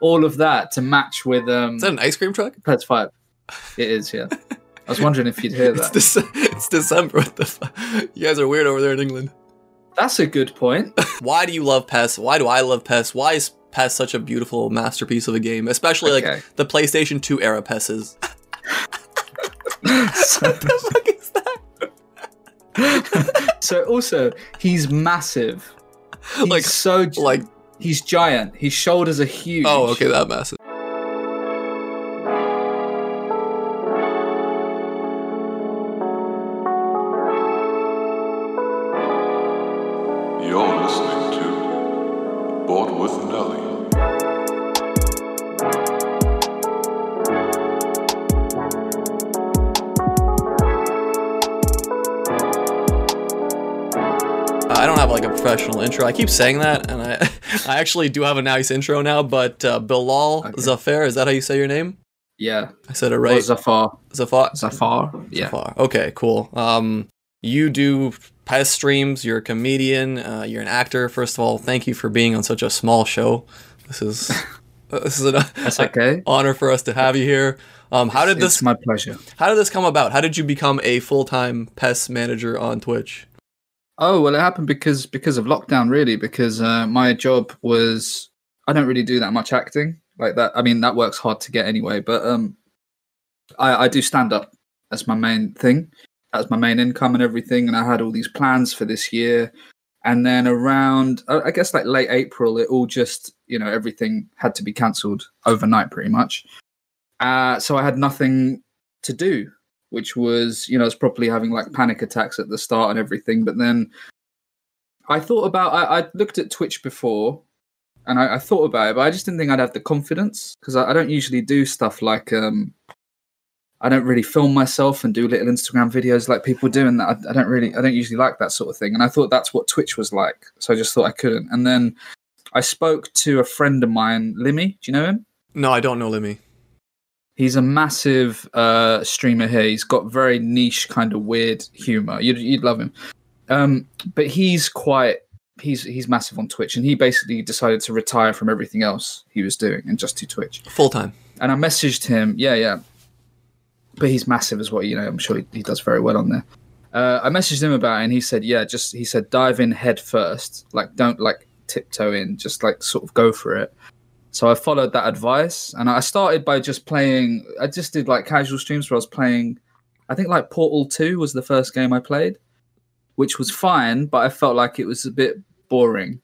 all of that to match with um Is that an ice cream truck? PES Five. It is, yeah. I was wondering if you'd hear It's, that. It's December. What the You guys are weird over there in England. That's a good point. Why do you love PES? Why do I love PES? Why is PES such a beautiful masterpiece of a game? Especially Okay. like the PlayStation 2 era PESs. so, what the fuck is that? so also, he's massive. He's Like- so Like, he's giant. His shoulders are huge. oh, okay, that massive. You're listening to Board with Nelly. I don't have like a professional intro. I keep saying that, and I, actually do have a nice intro now. But uh, Bilal Okay. Zafar, is that how you say your name? Yeah. I said it Or right. Zafar. Zafar. Zafar. Yeah. Zafar. Okay, cool. Um, you do PES streams. You're a comedian. Uh, you're an actor. First of all, thank you for being on such a small show. This is this is an That's okay. honor for us to have you here. Um, how did It's this my pleasure. how did this come about? How did you become a full time PES manager on Twitch? Oh well, it happened because because of lockdown, really. Because uh, my job was I don't really do that much acting like that. I mean, that works hard to get anyway. But um, I, I do stand up. That's my main thing. That's my main income and everything. And I had all these plans for this year. And then around, I guess like late April, it all just you know everything had to be cancelled overnight, pretty much. Uh, so I had nothing to do which was you know I was probably having like panic attacks at the start and everything. But then I thought about I, I looked at Twitch before, and I, I thought about it, but I just didn't think I'd have the confidence because I, I don't usually do stuff like um I don't really film myself and do little Instagram videos like people do, and I, I don't really I don't usually like that sort of thing. And I thought that's what Twitch was like, so I just thought I couldn't. And then I spoke to a friend of mine, Limmy. Do you know him? No, I don't know Limmy. He's a massive uh, streamer here. He's got very niche, kind of weird humor. You'd you'd love him. Um, but he's quite he's he's massive on Twitch, and he basically decided to retire from everything else he was doing and just do Twitch. Full time. And I messaged him, yeah, yeah. But he's massive as well. You know, I'm sure he, he does very well on there. Uh, I messaged him about it, and he said, yeah, just he said dive in head first, like don't like tiptoe in, just like sort of go for it. So I followed that advice, and I started by just playing. I just did like casual streams where I was playing. I think like Portal Two was the first game I played, which was fine, but I felt like it was a bit boring.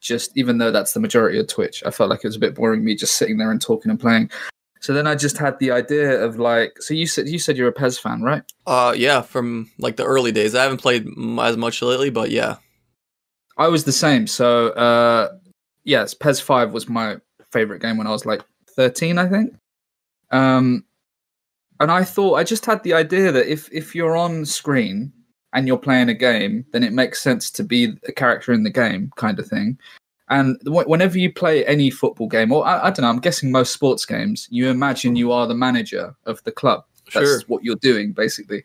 Just even though that's the majority of Twitch, I felt like it was a bit boring me just sitting there and talking and playing. So then I just had the idea of like, so you said you said you're a PES fan, right? Uh, yeah, from like the early days. I haven't played as much lately, but yeah. I was the same. So uh yes, PES Five was my favorite game when I was like thirteen, I think. Um, and I thought I just had the idea that if if you're on screen and you're playing a game, then it makes sense to be a character in the game, kind of thing. And wh- whenever you play any football game, or I, I don't know, I'm guessing most sports games, you imagine you are the manager of the club. That's Sure. what you're doing, basically.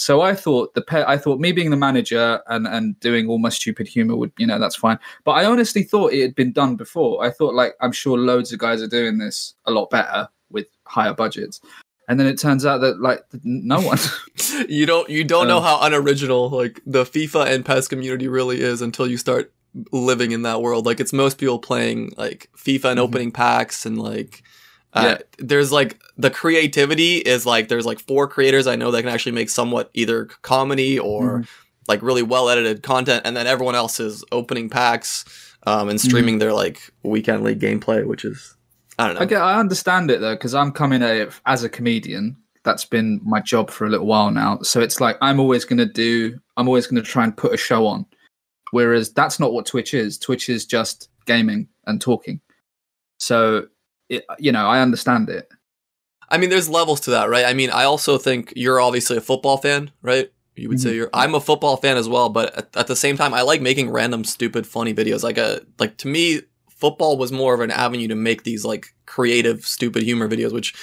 So I thought the pe- I thought me being the manager and and doing all my stupid humor would you know that's fine. But I honestly thought it had been done before. I thought like I'm sure loads of guys are doing this a lot better with higher budgets. And then it turns out that like no one. you don't you don't know Um, how unoriginal like the FIFA and PES community really is until you start living in that world. Like it's most people playing like FIFA and Mhm. opening packs and like uh, Yeah. there's like the creativity is like there's like four creators I know that can actually make somewhat either comedy or Mhm. like really well edited content and then everyone else is opening packs um, and Mm-hmm. streaming their like weekend league gameplay which is I don't know. I get, I understand it though, because I'm coming at it as a comedian. That's been my job for a little while now. So it's like I'm always going to do. I'm always going to try and put a show on. Whereas that's not what Twitch is. Twitch is just gaming and talking. So, it, you know, I understand it. I mean, there's levels to that, right? I mean, I also think you're obviously a football fan, right? You would say Mhm. you're. I'm a football fan as well, but at, at the same time, I like making random, stupid, funny videos. Like a like to me, football was more of an avenue to make these like creative, stupid humor videos, which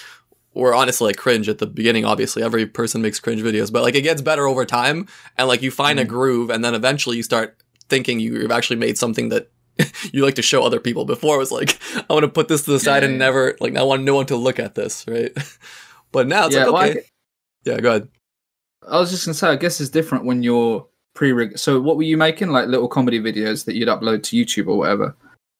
were honestly like cringe at the beginning. Obviously, every person makes cringe videos, but like it gets better over time, and like you find a Mhm. groove, and then eventually you start thinking you've actually made something that you like to show other people. Before it was like I want to put this to the side Yeah, and never like I want no one to look at this, right? but now it's yeah, like well, I okay, yeah, go ahead. I was just gonna say, I guess it's different when you're pre. So, what were you making? Like little comedy videos that you'd upload to YouTube or whatever.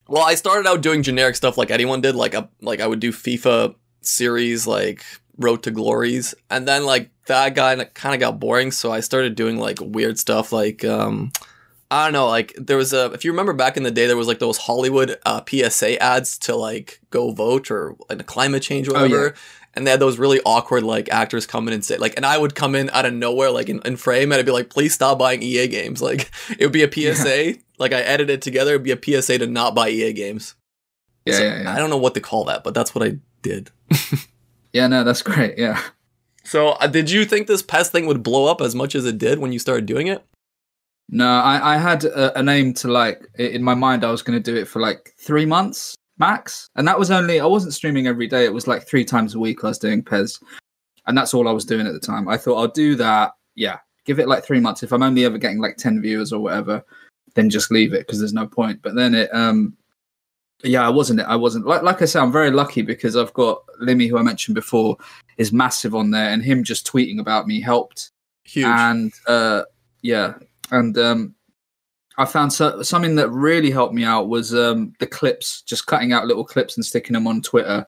Well, I started out doing generic stuff like anyone did. Like a like I would do FIFA series like Road to Glories, and then like that guy kind of got boring, so I started doing like weird stuff like um I don't know, like there was a if you remember back in the day there was like those Hollywood uh, PSA ads to like go vote or like climate change or Oh, yeah. whatever. And they had those really awkward like actors come in and say like, and I would come in out of nowhere like in, in frame and I'd be like, please stop buying EA games. Like it would be a PSA, Yeah. like I edited it together, it'd be a PSA to not buy EA games. Yeah, So, yeah, yeah. I don't know what to call that, but that's what I did. Yeah, no, that's great. Yeah. So, uh, did you think this PES thing would blow up as much as it did when you started doing it? No, I, I had a, an aim to like in my mind. I was going to do it for like three months max, and that was only. I wasn't streaming every day. It was like three times a week. I was doing PES, and that's all I was doing at the time. I thought I'll do that. Yeah, give it like three months. If I'm only ever getting like ten viewers or whatever, then just leave it because there's no point. But then it, um, yeah, I wasn't. It I wasn't like like I said. I'm very lucky because I've got Limmy, who I mentioned before, is massive on there, and him just tweeting about me helped Huge. and uh yeah and um i found so, something that really helped me out was um the clips just cutting out little clips and sticking them on twitter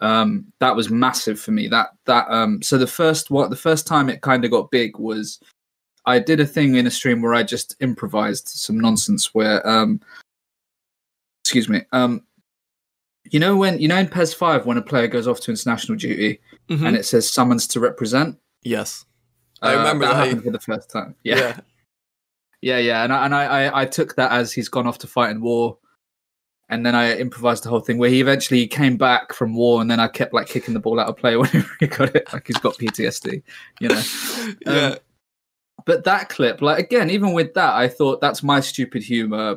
um that was massive for me that that um so the first what the first time it kind of got big was i did a thing in a stream where i just improvised some nonsense where um excuse me um you know when you know in pes 5 when a player goes off to international duty Mhm. and it says summons to represent yes. I uh, remember that that. happened for the first time yeah yeah. yeah, and I, and I, I, I took that as he's gone off to fight in war, and then I improvised the whole thing where he eventually came back from war, and then I kept like kicking the ball out of play whenever he got it, like he's got PTSD, you know. yeah. Um, But that clip, like again, even with that, I thought that's my stupid humor,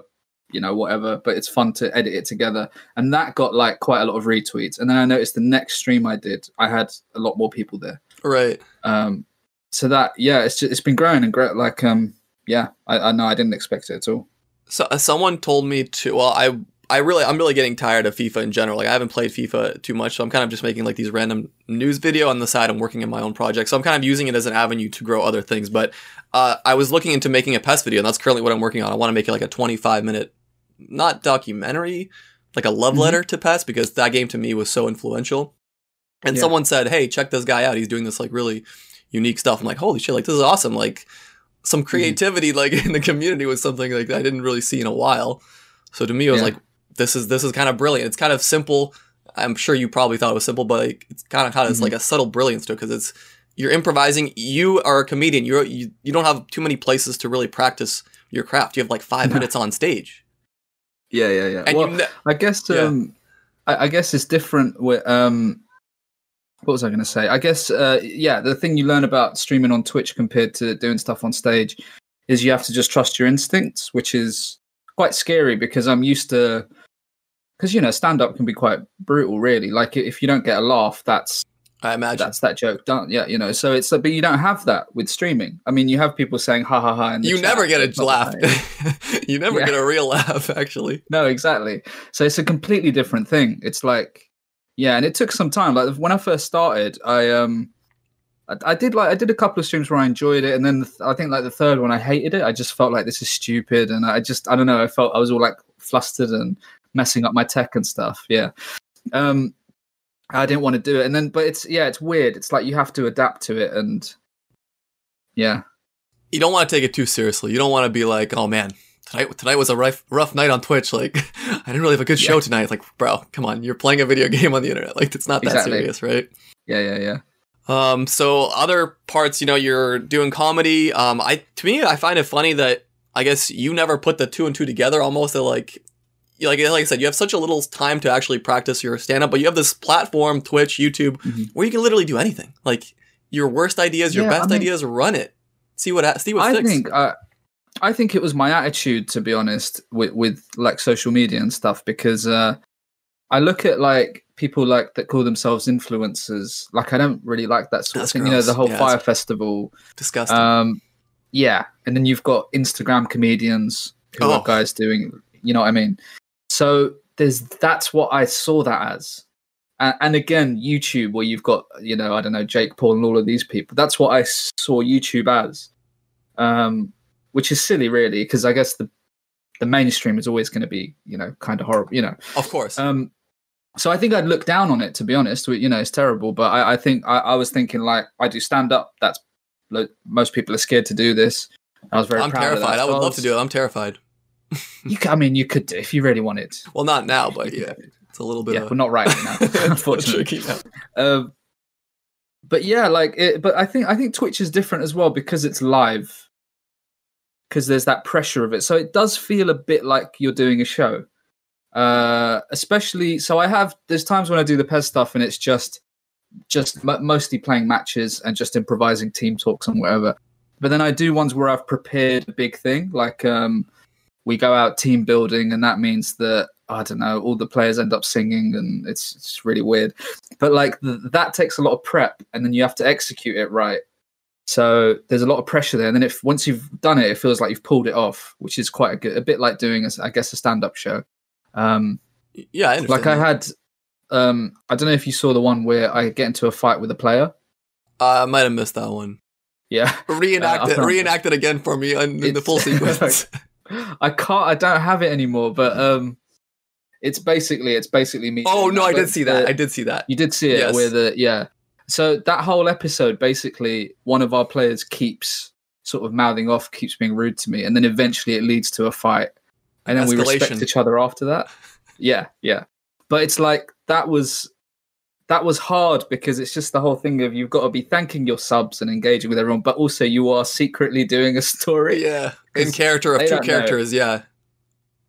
you know, whatever. But it's fun to edit it together, and that got like quite a lot of retweets. And then I noticed the next stream I did, I had a lot more people there. Right. Um, so that yeah, it's just, it's been growing and great. Like um, yeah, I, know I didn't expect it at all. So uh, someone told me to. Well, I I really I'm really getting tired of FIFA in general. Like I haven't played FIFA too much, so I'm kind of just making like these random news video on the side. I'm working in my own project, so I'm kind of using it as an avenue to grow other things. But uh, I was looking into making a PES video, and that's currently what I'm working on. I want to make it like a 25 minute, not documentary, like a love Mhm. letter to PES because that game to me was so influential. And Yeah. someone said, "Hey, check this guy out. He's doing this like really unique stuff." I'm like, "Holy shit! Like this is awesome!" Like some creativity like in the community was something like I didn't really see in a while. So to me, it was Yeah. like this is this is kind of brilliant. It's kind of simple. I'm sure you probably thought it was simple, but like, it's kind of has Mhm. like a subtle brilliance to it because it's you're improvising. You are a comedian. You're you, you don't have too many places to really practice your craft. You have like five No. minutes on stage, Yeah, yeah, yeah. and well, you ne- I guess Yeah. um, I, I guess it's different with um. What was I going to say? I guess uh, yeah, the thing you learn about streaming on Twitch compared to doing stuff on stage is you have to just trust your instincts, which is quite scary because I'm used to because you know stand up can be quite brutal, really. Like if you don't get a laugh, that's I imagine. that's that joke done. Yeah, you know. So it's but you don't have that with streaming. I mean, you have people saying ha ha ha. The you never get a laugh. you never Yeah. get a real laugh, actually. No, exactly. So it's a completely different thing. It's like, yeah, and it took some time. Like when I first started, I um, I, I did like I did a couple of streams where I enjoyed it, and then the, I think like the third one I hated it. I just felt like this is stupid, and I just I don't know. I felt I was all like flustered and messing up my tech and stuff. Yeah. Um, I didn't want to do it, and then but it's yeah, it's weird. It's like you have to adapt to it, and yeah, You don't want to take it too seriously. You don't want to be like, oh man, tonight tonight was a rough rough night on Twitch. Like I didn't really have a good show Yeah. tonight. It's like, bro, come on, you're playing a video game on the internet. Like it's not that Exactly. serious, right? yeah, yeah, yeah. Um, so other parts, you know, you're doing comedy. Um, I to me, I find it funny that I guess you never put the two and two together. Almost that like, you- like like I said, you have such a little time to actually practice your stand up, but you have this platform, Twitch, YouTube, Mhm. where you can literally do anything. Like your worst ideas, your Yeah, I best mean- ideas, run it. See what ha- see what I sticks. think uh, I think it was my attitude, to be honest, with, with like social media and stuff, because uh, I look at like people like that call themselves influencers. Like I don't really like that sort That's of thing. You know, the whole Yeah, Fyre festival. Disgusting. Um, yeah, and then you've got Instagram comedians who Oh. are guys doing. You know what I mean? So there's that's what I saw that as. And, and again, YouTube, where you've got you know I don't know Jake Paul and all of these people. That's what I saw YouTube as, um, which is silly, really, because I guess the the mainstream is always going to be you know kind of horrible. You know, Of course. um, so I think I'd look down on it to be honest. You know, it's terrible, but I, I think I, I was thinking like I do stand up. That's like, most people are scared to do this. I was very. I'm proud of terrified. that. I would love to do it. I'm terrified. You, I mean, you could do if you really wanted. Well, not now, but yeah, it's a little bit yeah, of but not right now, unfortunately. tricky. Um, but yeah, like, it, but I think I think Twitch is different as well because it's live. Because there's that pressure of it, so it does feel a bit like you're doing a show. Uh, especially, so I have there's times when I do the PES stuff and it's just just m- mostly playing matches and just improvising team talks and whatever. But then I do ones where I've prepared a big thing, like um, we go out team building, and that means that I don't know, all the players end up singing, and it's it's really weird. But like th- that takes a lot of prep, and then you have to execute it right. So there's a lot of pressure there, and then if once you've done it, it feels like you've pulled it off, which is quite a good, a bit like doing, a, I guess, a stand-up show. Um, Yeah, I like I had, um, I don't know if you saw the one where I get into a fight with a player. Uh, I might have missed that one. Yeah, Reenact Uh, it. Reenact it again for me in, in the full sequence. I can't. I don't have it anymore. But um, it's basically it's basically me. oh no, I did see that. the- I did see that. You did see it Yes. where the yeah. So that whole episode, basically, one of our players keeps sort of mouthing off, keeps being rude to me, and then eventually it leads to a fight, and then we respect each other after that. Yeah, yeah. But it's like that was that was hard because it's just the whole thing of you've got to be thanking your subs and engaging with everyone, but also you are secretly doing a story. Yeah, in character of two don't know. characters. Yeah,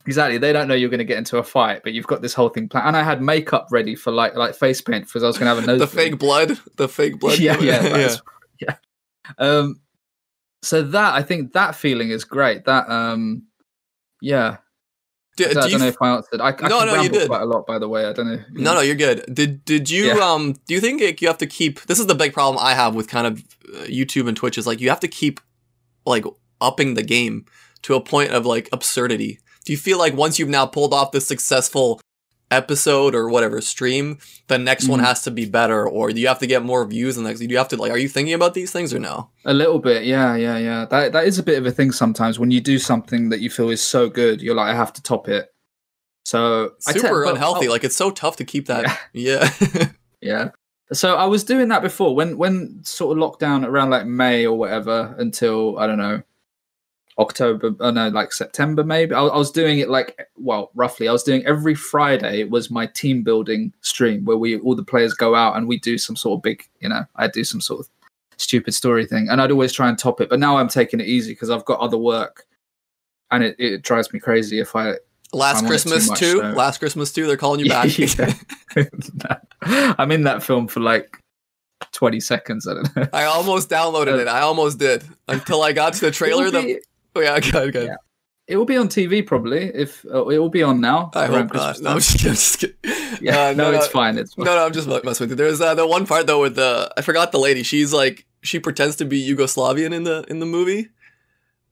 Exactly. They don't know you're going to get into a fight, but you've got this whole thing planned. And I had makeup ready for like like face paint because I was going to have a nose. the fake blood. The fake blood. yeah, yeah, yeah. yeah. Um, so that I think that feeling is great. That um, yeah. Do, I, don't- I you don't know if I answered. I, I No, can no, you did. quite a lot, by the way. I don't know. No, no, you're good. Did did you Yeah. um do you think like, you have to keep this is the big problem I have with kind of uh, YouTube and Twitch is like you have to keep like upping the game to a point of like absurdity. Do you feel like once you've now pulled off this successful episode or whatever stream, the next one Mhm. has to be better or do you have to get more views and next do you have to like are you thinking about these things or no? A little bit, yeah, yeah, yeah. That that is a bit of a thing sometimes when you do something that you feel is so good, you're like, I have to top it. So I te- Super but- unhealthy. oh, Like it's so tough to keep that. Yeah. Yeah. So I was doing that before when when sort of lockdown around like May or whatever until I don't know October. Oh no, like September maybe. I, I was doing it like well, roughly. I was doing every Friday was my team building stream where we all the players go out and we do some sort of big, you know, I do some sort of stupid story thing, and I'd always try and top it. But now I'm taking it easy because I've got other work, and it, it drives me crazy if I Last on too Christmas too. so- Last Christmas too. They're calling you back. I'm in that film for like 20 seconds. I don't know. I almost downloaded uh, it. I almost did until I got to the trailer. Will, The be, oh, yeah, good, good. Yeah. it will be on TV probably. If uh, it will be on now. I hope not. No, I'm just kidding. I'm just kidding. yeah, Uh, no, it's fine. It's fine. No, no, I'm just messing with you. There's uh, the one part though with the I forgot the lady. She's like she pretends to be Yugoslavian in the in the movie,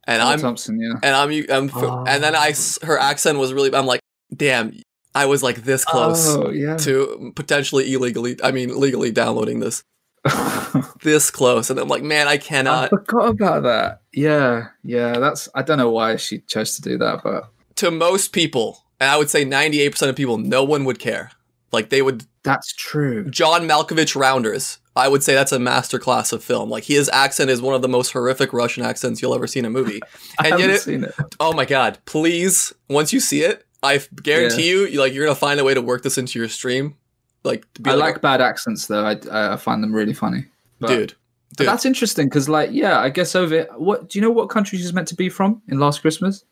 and I'm Thompson, yeah. and I'm I'm Oh. and then I s- her accent was really. I'm like, damn, I was like this close Oh, yeah. to potentially illegally. I mean, legally downloading this this close, and I'm like, man, I cannot. I forgot about that. Yeah, yeah. That's I don't know why she chose to do that, but to most people, and I would say 98% of people, no one would care. Like they would that's true. John Malkovich Rounders. I would say that's a masterclass of film. Like his accent is one of the most horrific Russian accents you'll ever see in a movie. I And haven't it, seen it. oh my god! Please, once you see it, I guarantee you, you, like you're gonna find a way to work this into your stream. Like, be I like, like bad accents though. I I find them really funny. But- dude, But dude. that's interesting because, like, yeah, I guess over. What do you know? What country she's meant to be from in Last Christmas?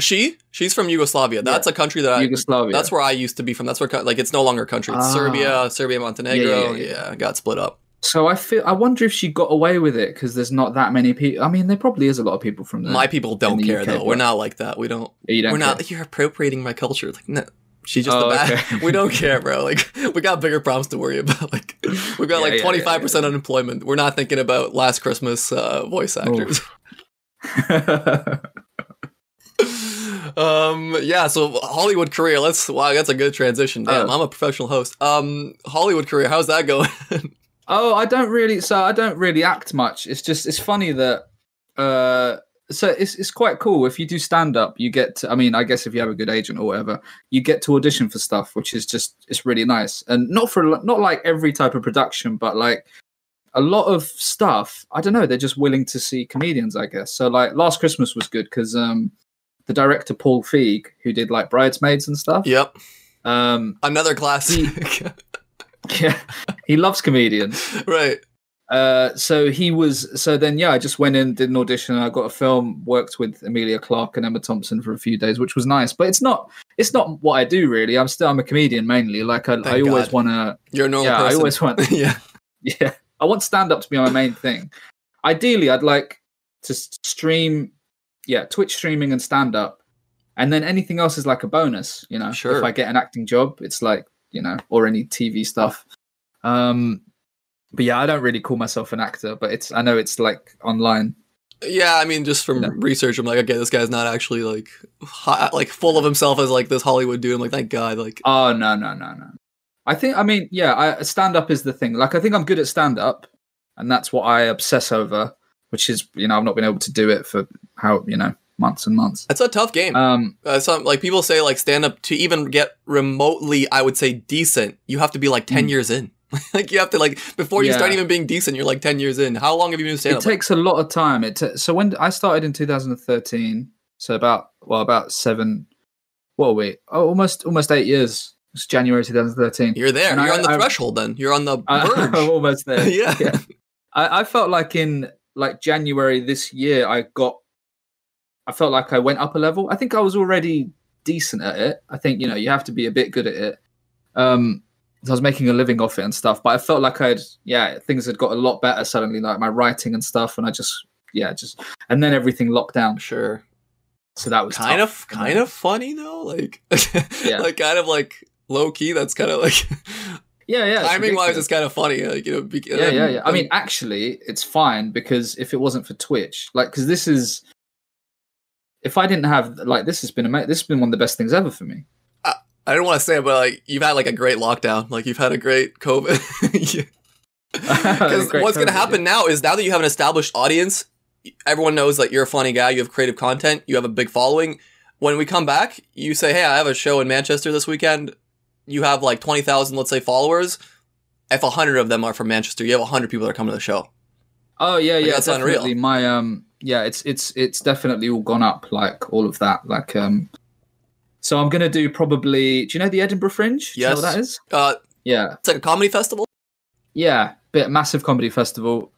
She, she's from Yugoslavia. That's a country that I. Yugoslavia. That's where I used to be from. That's where like it's no longer a country. It's Ah. Serbia, Serbia, Montenegro. Yeah, Yeah, yeah, yeah. got split up. So I feel. I wonder if she got away with it because there's not that many people. I mean, there probably is a lot of people from there. My people don't the care UK, though. We're not like that. We don't. you don't we're not. care. You're appropriating my culture. Like no. She's just Oh, a bad. okay. we don't care, bro. Like we got bigger problems to worry about. Like we've got Yeah, like twenty five percent unemployment. We're not thinking about Last Christmas uh, voice actors. Um, yeah. So Hollywood career. Let's. Wow, that's a good transition. Damn, Oh. I'm a professional host. Um, Hollywood career. How's that going? Oh, I don't really. So I don't really act much. It's just it's funny that. uh So it's it's quite cool if you do stand up. You get. To, I mean, I guess if you have a good agent or whatever, you get to audition for stuff, which is just it's really nice. And not for not like every type of production, but like a lot of stuff. I don't know. They're just willing to see comedians, I guess. So like last Christmas was good because um the director Paul Feig, who did like Bridesmaids and stuff. yep. Um, Another classic. yeah, he loves comedians. right. Uh, so he was. So then, yeah, I just went in, did an audition. I got a film, worked with Emilia Clarke and Emma Thompson for a few days, which was nice. But it's not. It's not what I do really. I'm still. I'm a comedian mainly. Like I, I always want to. You're a normal Yeah, I always want. yeah. Yeah, I want stand up to be my main thing. Ideally, I'd like to stream. Yeah, Twitch streaming and stand up, and then anything else is like a bonus. You know, Sure. if I get an acting job, it's like you know, or any TV stuff. Um, but yeah, I don't really call myself an actor, but it's I know it's like online. Yeah, I mean, just from No. research, I'm like, okay, this guy's not actually like, like full of himself as like this Hollywood dude. I'm like, thank God. Like, Oh no, no, no, no. I think I mean, yeah, I stand up is the thing. Like I think I'm good at stand up, and that's what I obsess over. Which is, you know, I've not been able to do it for how you know months and months. that's a tough game. Um, uh, some like people say like stand up to even get remotely, I would say decent. You have to be like ten Mm. years in. like you have to like before you start even being decent, you're like ten years in. How long have you been stand it takes a lot of time. It ta- so when I started in 2013, so about well about seven, what are we? Oh, almost almost eight years. It's January 2013. You're there. And You're I- on the I- threshold. Then you're on the verge. I'm almost there. Yeah. I, I felt like in like January this year, I got. I felt like I went up a level. I think I was already decent at it. I think you know you have to be a bit good at it. Um, I was making a living off it and stuff, but I felt like I'd yeah things had got a lot better suddenly, like my writing and stuff, and I just yeah just and then everything locked down. sure. So that was Kind tough. of, kind of funny though. Like, Yeah. like kind of like low key. That's kind of like yeah yeah. timing wise, it's kind of funny. Like you know, be- yeah, yeah, yeah. I um, mean, actually, it's fine because if it wasn't for Twitch, like, because this is, if I didn't have like this has been ama- this has been one of the best things ever for me. I don't want to say it, but like you've had like a great lockdown. Like you've had a great COVID. Because what's going to happen now is now that you have an established audience, everyone knows that you're a funny guy, you have creative content, you have a big following. When we come back, you say, "Hey, I have a show in Manchester this weekend." You have like twenty thousand, let's say, followers. If hundred of them are from Manchester, you have hundred people that are coming to the show. Oh yeah, Like, yeah, that's unreal. My um, yeah, it's it's it's definitely all gone up. Like all of that. Like um, so I'm gonna do probably. Do you know the Edinburgh Fringe? Do you know what that is? Uh, Yeah, it's like a comedy festival. yeah, bit massive comedy festival.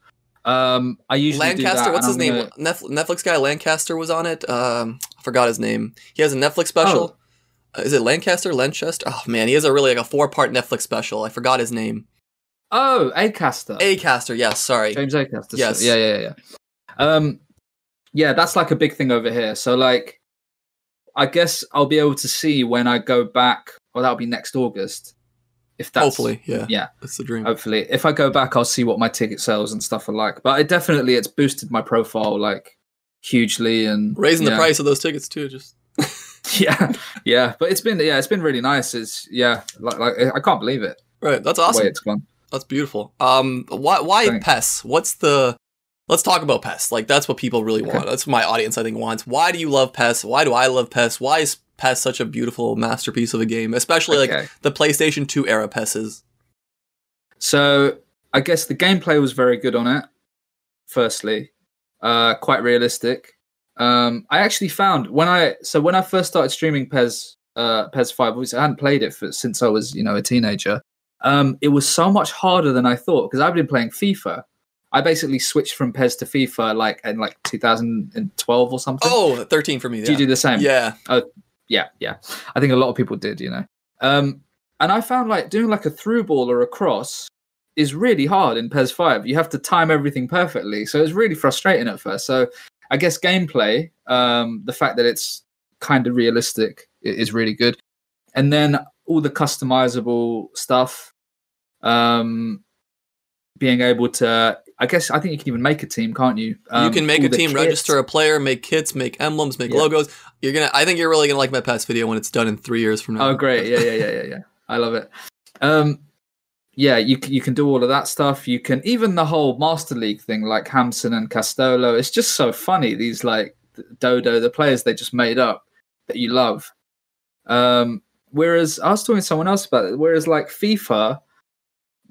Um, I usually do Lancaster, that, what's his I'm name? gonna- Netflix, guy Lancaster was on it. Um, I forgot his name. He has a Netflix special. Uh, is it Lancaster? Lanchester? Oh man, he has a really like a four part Netflix special. I forgot his name. Oh, Acaster. Acaster, yes, sorry. James Acaster. Yes. Yeah, yeah, yeah. Um, yeah, that's like a big thing over here. So like, I guess I'll be able to see when I go back. Well, that'll be next August. If that's Hopefully, yeah. yeah. That's the dream. hopefully, if I go back, I'll see what my ticket sales and stuff are like. But it definitely it's boosted my profile like hugely and Raising the price of those tickets too, just Yeah, yeah. But it's been yeah, it's been really nice. It's yeah, like, like I can't believe it. right. That's The way awesome. it's gone. That's beautiful. Um, why why Thanks. PES? What's the Let's talk about PES. Like that's what people really Okay. want. That's what my audience I think wants. Why do you love PES? Why do I love PES? Why is PES such a beautiful masterpiece of a game? Especially like the PlayStation 2 era PES is. So I guess the gameplay was very good on it. Firstly, uh, quite realistic. Um, I actually found when I so when I first started streaming PES uh, PES Five, obviously I hadn't played it for, since I was you know a teenager. Um, it was so much harder than I thought because I've been playing FIFA. I basically switched from PES to FIFA like in like 2012 or something. Oh, 13 for me. do you do the same? yeah. yeah, yeah. I think a lot of people did, you know. Um, and I found like doing like a through ball or a cross is really hard in PES 5. You have to time everything perfectly. So it's really frustrating at first. So I guess gameplay, um, the fact that it's kind of realistic is really good. And then all the customizable stuff, um, being able to, I guess I think you can even make a team, can't you? you Um, can make a team, kits. register a player, make kits, make emblems, make Yeah. logos. You're gonna. I think you're really gonna like my past video when it's done in three years from now. Oh, great! Yeah, yeah, yeah, yeah, yeah. I love it. Um, yeah, you you can do all of that stuff. You can even the whole Master League thing, like Hamson and Castolo. It's just so funny. These like Dodo, the players they just made up that you love. Um, whereas I was talking to someone else about it. Whereas like FIFA,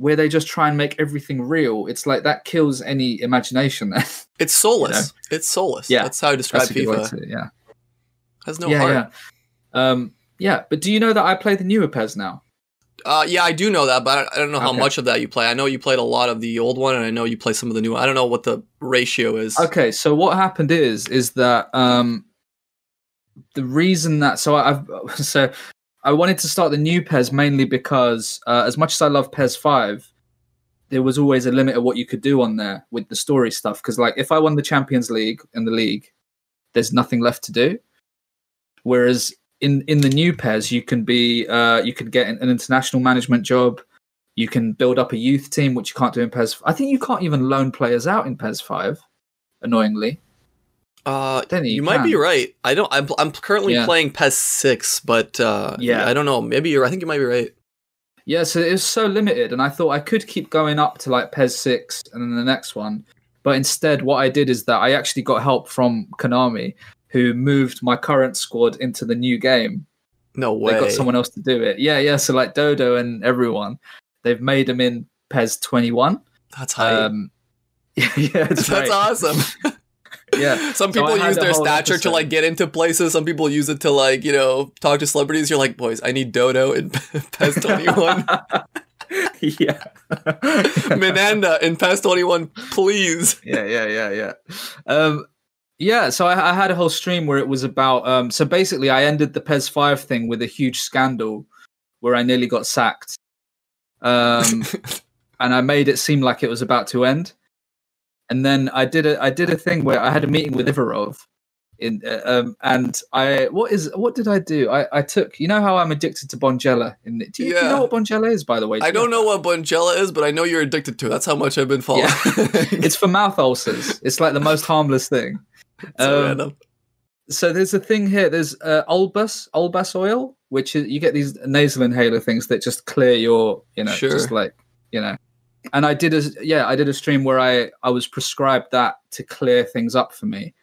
where they just try and make everything real, it's like that kills any imagination. That's It's soulless. It's soulless. Yeah. that's how I describe a good way FIFA. to- yeah, Has no yeah, heart. yeah. Um, yeah, but do you know that I play the newer PES now? Uh, yeah, I do know that, but I don't know how Okay. much of that you play. I know you played a lot of the old one, and I know you play some of the new. one. I don't know what the ratio is. Okay, so what happened is is that um the reason that so I- I've so I wanted to start the new PES mainly because uh, as much as I love PES five, there was always a limit of what you could do on there with the story stuff. Because like if I won the Champions League in the league, there's nothing left to do. Whereas in in the new PES, you can be uh, you can get an, an international management job. You can build up a youth team, which you can't do in PES. I think you can't even loan players out in PES five. Annoyingly, Uh, Then you you might be right. I don't. I'm, I'm currently Yeah. playing PES six, but uh, Yeah. I don't know. Maybe you're. I think you might be right. yeah. So it was so limited, and I thought I could keep going up to like PES six and then the next one. But instead, what I did is that I actually got help from Konami, who moved my current squad into the new game. No way. They got someone else to do it. Yeah, yeah. So like Dodo and everyone, they've made them in PES twenty one. That's high. Um, yeah, it's That's great. awesome. Yeah. Some people had use their stature to like get into places. Some people use it to like you know talk to celebrities. You're like, boys, I need Dodo in PES 21. yeah. Minanda in PES 21, please. yeah, yeah, yeah, yeah. Um, yeah, so I, I had a whole stream where it was about. Um, so basically, I ended the PES five thing with a huge scandal where I nearly got sacked, um, and I made it seem like it was about to end. And then I did a I did a thing where I had a meeting with Ivarov, in uh, um, and I what is what did I do? I I took you know how I'm addicted to Bonjela. In do you, do you know what Bonjela is by the way? Do I don't know what Bonjela is, but I know you're addicted to it. That's how much I've been following. It's for mouth ulcers. It's like the most harmless thing. so um, random. so there's a thing here. There's uh, Olbas, Olbas oil, which is you get these nasal inhaler things that just clear your, you know, Sure. just like you know. And I did a yeah, I did a stream where I I was prescribed that to clear things up for me,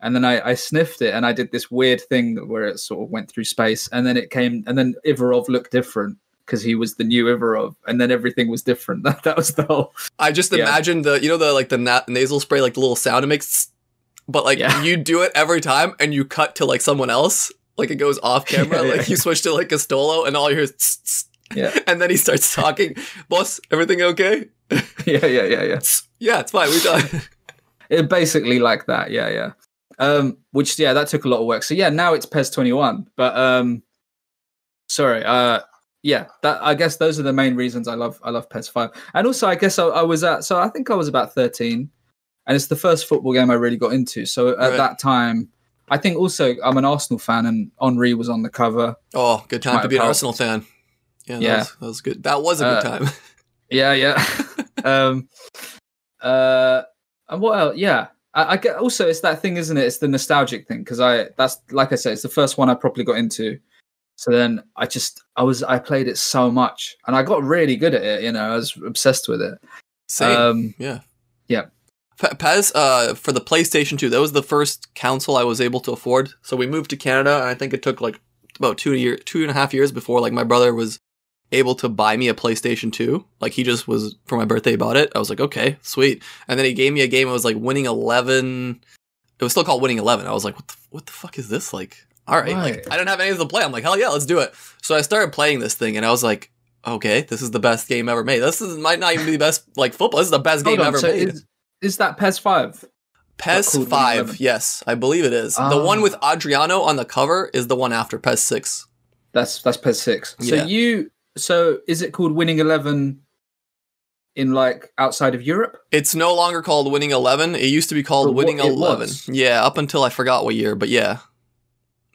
and then I I sniffed it and I did this weird thing where it sort of went through space, and then it came, and then Ivarov looked different because he was the new Ivarov, and then everything was different. That that was the whole. I just yeah. imagine the you know the like the na- nasal spray, like the little sound it makes, but like Yeah. you do it every time, and you cut to like someone else, like it goes off camera, Yeah, like you switch to like Castolo, and all you hear is. tss, tss, Yeah. And then he starts talking, boss, everything okay? yeah, yeah, yeah, yeah. Tss, Yeah, it's fine. We done. It basically like that, yeah, yeah. Um, which yeah, that took a lot of work. So yeah, now it's PES twenty one. But um, sorry, uh, yeah, that I guess those are the main reasons I love I love PES five. And also, I guess I, I was at so I think I was about thirteen, and it's the first football game I really got into. So at Right. that time, I think also I'm an Arsenal fan, and Henry was on the cover. Oh, good time Might to be an Arsenal fan. Yeah, that, Yeah. Was, that was good. That was a good Uh, time. Yeah, yeah. um, uh, and what else? Yeah, I, I get. Also, it's that thing, isn't it? It's the nostalgic thing because I that's like I said, it's the first one I properly got into. So then I just I was I played it so much and I got really good at it. You know, I was obsessed with it. Same. Um, yeah. yeah. P- PES, uh, for the PlayStation 2, that was the first console I was able to afford. So we moved to Canada, and I think it took like about two year, two and a half years before like my brother was able to buy me a PlayStation 2. Like he just was for my birthday bought it. I was like, okay, sweet. And then he gave me a game. It was like Winning Eleven. It was still called Winning Eleven. I was like, what the, what the fuck is this? Like, all right, like I don't have anything to play. I'm like, hell yeah, let's do it. So I started playing this thing, and I was like, okay, this is the best game ever made. This is, might not even be the best like football. This is the best Hold game on, ever so made. is, is that PES five? PES called 5, Eleven? yes, I believe it is. The Ah. one with Adriano on the cover is the one after PES 6. That's that's PES six. So Yeah. you so is it called Winning Eleven in like outside of Europe? It's no longer called Winning 11. It used to be called what Winning 11. was. Yeah, up until I forgot what year, but yeah.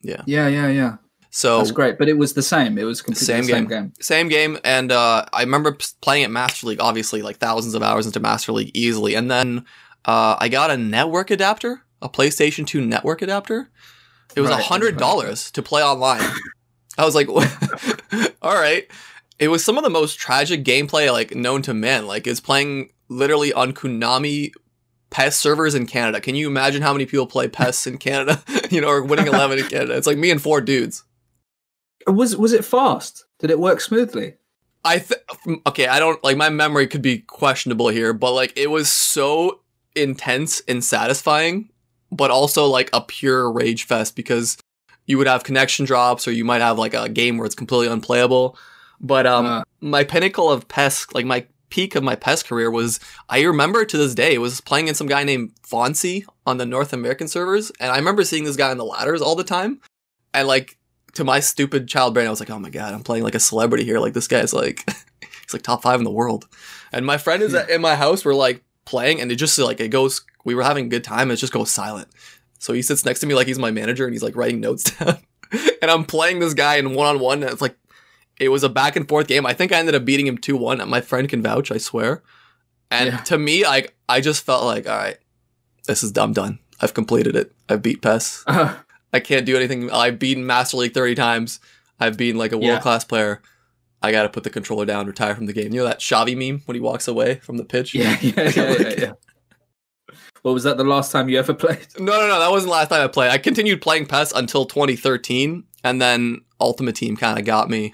Yeah, yeah, yeah. So That's great, but it was the same. It was completely Same the same game. game. same game, and uh, I remember playing at Master League, obviously, like thousands of hours into Master League easily, and then uh, I got a network adapter, a PlayStation 2 network adapter. It was a Right, hundred dollars to play online. I was like, all right. It was some of the most tragic gameplay like known to man. Like it's playing literally on Konami PES servers in Canada. Can you imagine how many people play PES in Canada? you know, or winning eleven in Canada. It's like me and four dudes. Was was it fast? Did it work smoothly? I th- okay, I don't like my memory could be questionable here, but like it was so intense and satisfying, but also like a pure rage fest because you would have connection drops or you might have like a game where it's completely unplayable. But um Uh. my pinnacle of PES, like my peak of my PES career was I remember to this day was playing in some guy named Fonzie on the North American servers and I remember seeing this guy on the ladders all the time. And like to my stupid child brain I was like oh my god I'm playing like a celebrity here. Like this guy's like he's like top 5 in the world. And my friend is at, in my house we're like playing and it just like it goes we were having a good time it just goes silent. So he sits next to me like he's my manager and he's like writing notes down. And I'm playing this guy in one on one and it's like it was a back and forth game. I think I ended up beating him 2 1. My friend can vouch, I swear. And Yeah. to me, like, I just felt like, all right, this is I'm done. I've completed it. I've beat PES. Uh, I can't do anything. I've beaten Master League 30 times. I've been like a Yeah. world class player. I got to put the controller down, retire from the game. You know that Xavi meme when he walks away from the pitch? yeah, yeah, yeah, yeah, yeah. Well, was that the last time you ever played? No, no, no. That wasn't the last time I played. I continued playing PES until 2013, and then Ultimate Team kind of got me.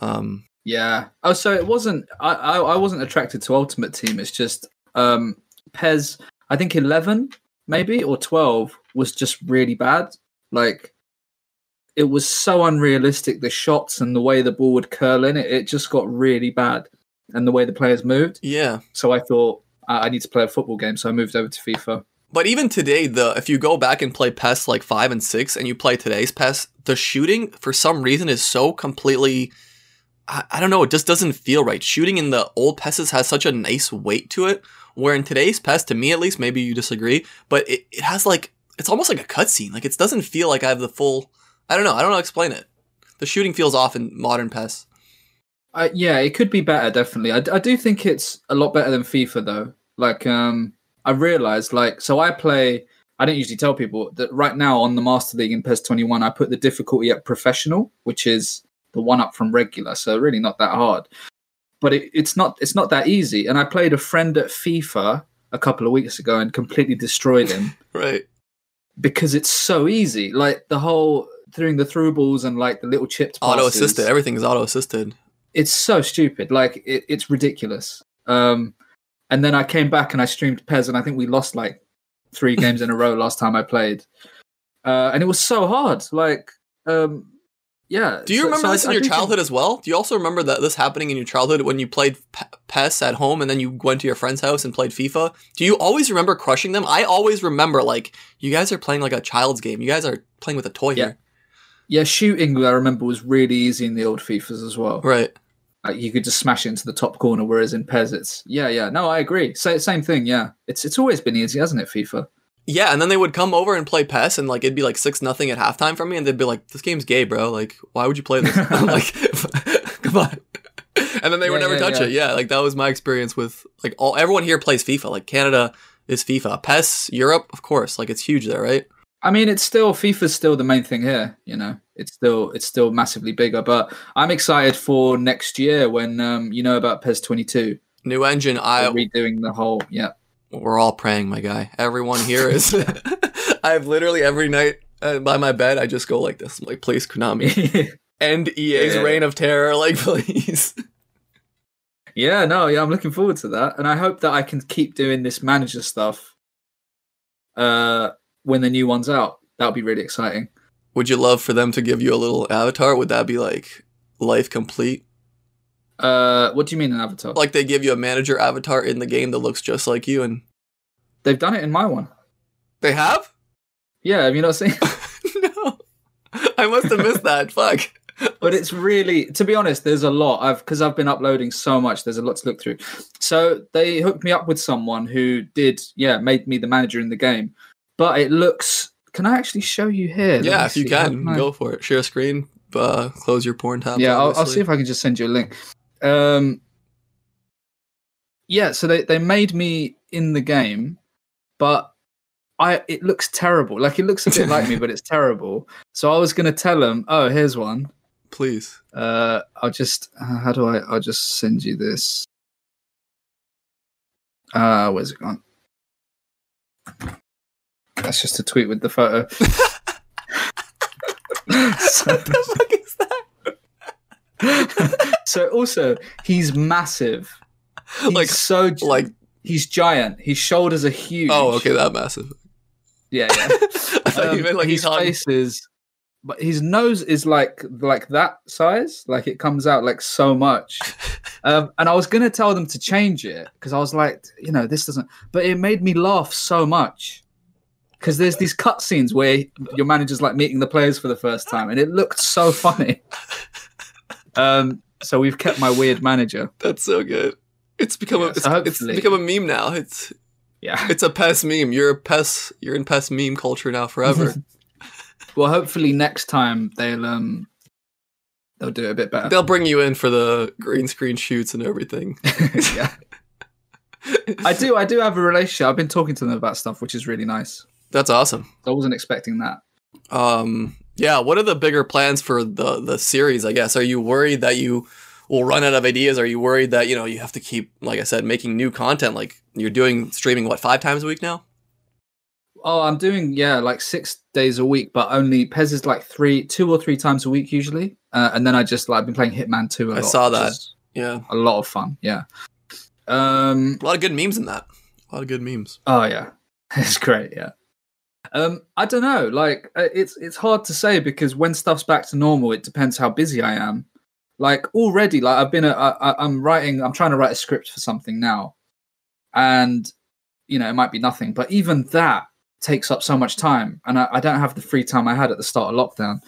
Um, Yeah. Oh, so it wasn't. I, I I wasn't attracted to Ultimate Team. It's just um PES. I think eleven maybe or twelve was just really bad. Like it was so unrealistic. The shots and the way the ball would curl in it, it just got really bad. And the way the players moved. yeah. So I thought I, I need to play a football game. So I moved over to FIFA. But even today, the if you go back and play PES like five and six, and you play today's PES, the shooting for some reason is so completely. I, I don't know. It just doesn't feel right. Shooting in the old PESs has such a nice weight to it, where in today's PES, to me at least, maybe you disagree, but it, it has like it's almost like a cutscene. Like it doesn't feel like I have the full. I don't know. I don't know how to explain it. The shooting feels off in modern PES. Uh, yeah, it could be better, definitely. I, I do think it's a lot better than FIFA, though. Like, um, I realized, like, so I play. I don't usually tell people that right now on the Master League in PES 21, I put the difficulty at professional, which is the one up from regular, so really not that hard. But it, it's not it's not that easy. And I played a friend at FIFA a couple of weeks ago and completely destroyed him Right. because it's so easy. Like the whole throwing the through balls and like the little chipped Auto assisted. Everything is auto assisted. it's so stupid. Like it, it's ridiculous. Um, and then I came back and I streamed PES, and I think we lost like three games in a row last time I played. Uh, and it was so hard. Like, um, yeah. Do you so- remember so I- this in I your childhood as well? Do you also remember that this happening in your childhood when you played P- PES at home and then you went to your friend's house and played FIFA? Do you always remember crushing them? I always remember like you guys are playing like a child's game. You guys are playing with a toy Yeah. here, Yeah, shooting I remember was really easy in the old FIFAs as well. right? Like you could just smash it into the top corner, whereas in PES, it's yeah, yeah. No, I agree. Sa- same thing. Yeah, it's it's always been easy, hasn't it? FIFA. Yeah, and then they would come over and play PES and like it'd be like six nothing at halftime for me, and they'd be like, "This game's gay, bro. Like, why would you play this?" I'm like, "Come on." And then they would never yeah, touch yeah. it. Yeah, like that was my experience with like all everyone here plays FIFA. Like Canada is FIFA. PES Europe, of course. Like it's huge there, right? I mean, it's still FIFA's still the main thing here. You know, it's still it's still massively bigger. But I'm excited for next year when um, you know about PES 22 New engine. I redoing the whole. Yeah, we're all praying, my guy. Everyone here is. I've literally every night uh, by my bed, I just go like this. I'm like, please, Konami, end EA's Yeah. reign of terror. Like, please. yeah. No, yeah. I'm looking forward to that, and I hope that I can keep doing this manager stuff. Uh, when the new one's out, that'll be really exciting. Would you love for them to give you a little avatar? Would that be like life complete? Uh, what do you mean an avatar? Like they give you a manager avatar in the game that looks just like you, and They've done it in my one. they have? Yeah, have you not seen? no, I must have missed that. Fuck. but it's really to be honest there's a lot i've because i've been uploading so much there's a lot to look through so they hooked me up with someone who did yeah made me the manager in the game but it looks can i actually show you here Let Yeah, if you see. Can, go for it. Share screen. uh, close your porn tab. yeah, I'll, I'll see if I can just send you a link. Um, yeah, so they, they made me in the game, but I it looks terrible. Like it looks a bit like me, but it's terrible. So I was gonna tell them, oh, here's one. Please. Uh, I'll just uh, how do I? I'll just send you this. Uh, where's it gone? That's just a tweet with the photo. so, what the fuck is that? so also he's massive. He's Like- so Like, he's giant. His shoulders are huge. oh, okay, that massive. Yeah, yeah. I thought you Um, meant like his hung. face is, but his nose is like like that size. Like it comes out like so much. Um, and I was gonna tell them to change it because I was like, you know, this doesn't. But it made me laugh so much because there's these cutscenes where your manager's like meeting the players for the first time, and it looked so funny. Um, so we've kept my weird manager. That's so good. It's become Yeah, a it's, so it's hopefully- become a meme now. It's Yeah. it's a pest meme. You're a pest. You're in pest meme culture now forever. Well, hopefully next time they'll um they'll do it a bit better. They'll bring you in for the green screen shoots and everything. yeah. I do. I do have a relationship. I've been talking to them about stuff, which is really nice. That's awesome. I wasn't expecting that. Um, yeah. What are the bigger plans for the the series? I guess. Are you worried that you will run out of ideas? Are you worried that you know you have to keep, like I said, making new content? Like you're doing streaming what five times a week now? Oh, I'm doing yeah, like six days a week, but only PES is like three, two or three times a week usually. Uh, and then I just like I've been playing Hitman Two. I I saw that. Yeah. a lot of fun. Yeah. Um. A lot of good memes in that. A lot of good memes. Oh yeah, it's great. Yeah. Um. I don't know. Like uh, it's it's hard to say because when stuff's back to normal, it depends how busy I am. Like already, like I've been. I'm writing. I'm trying to write a script for something now, and you know it might be nothing, but even that takes up so much time, and I, I don't have the free time I had at the start of lockdown.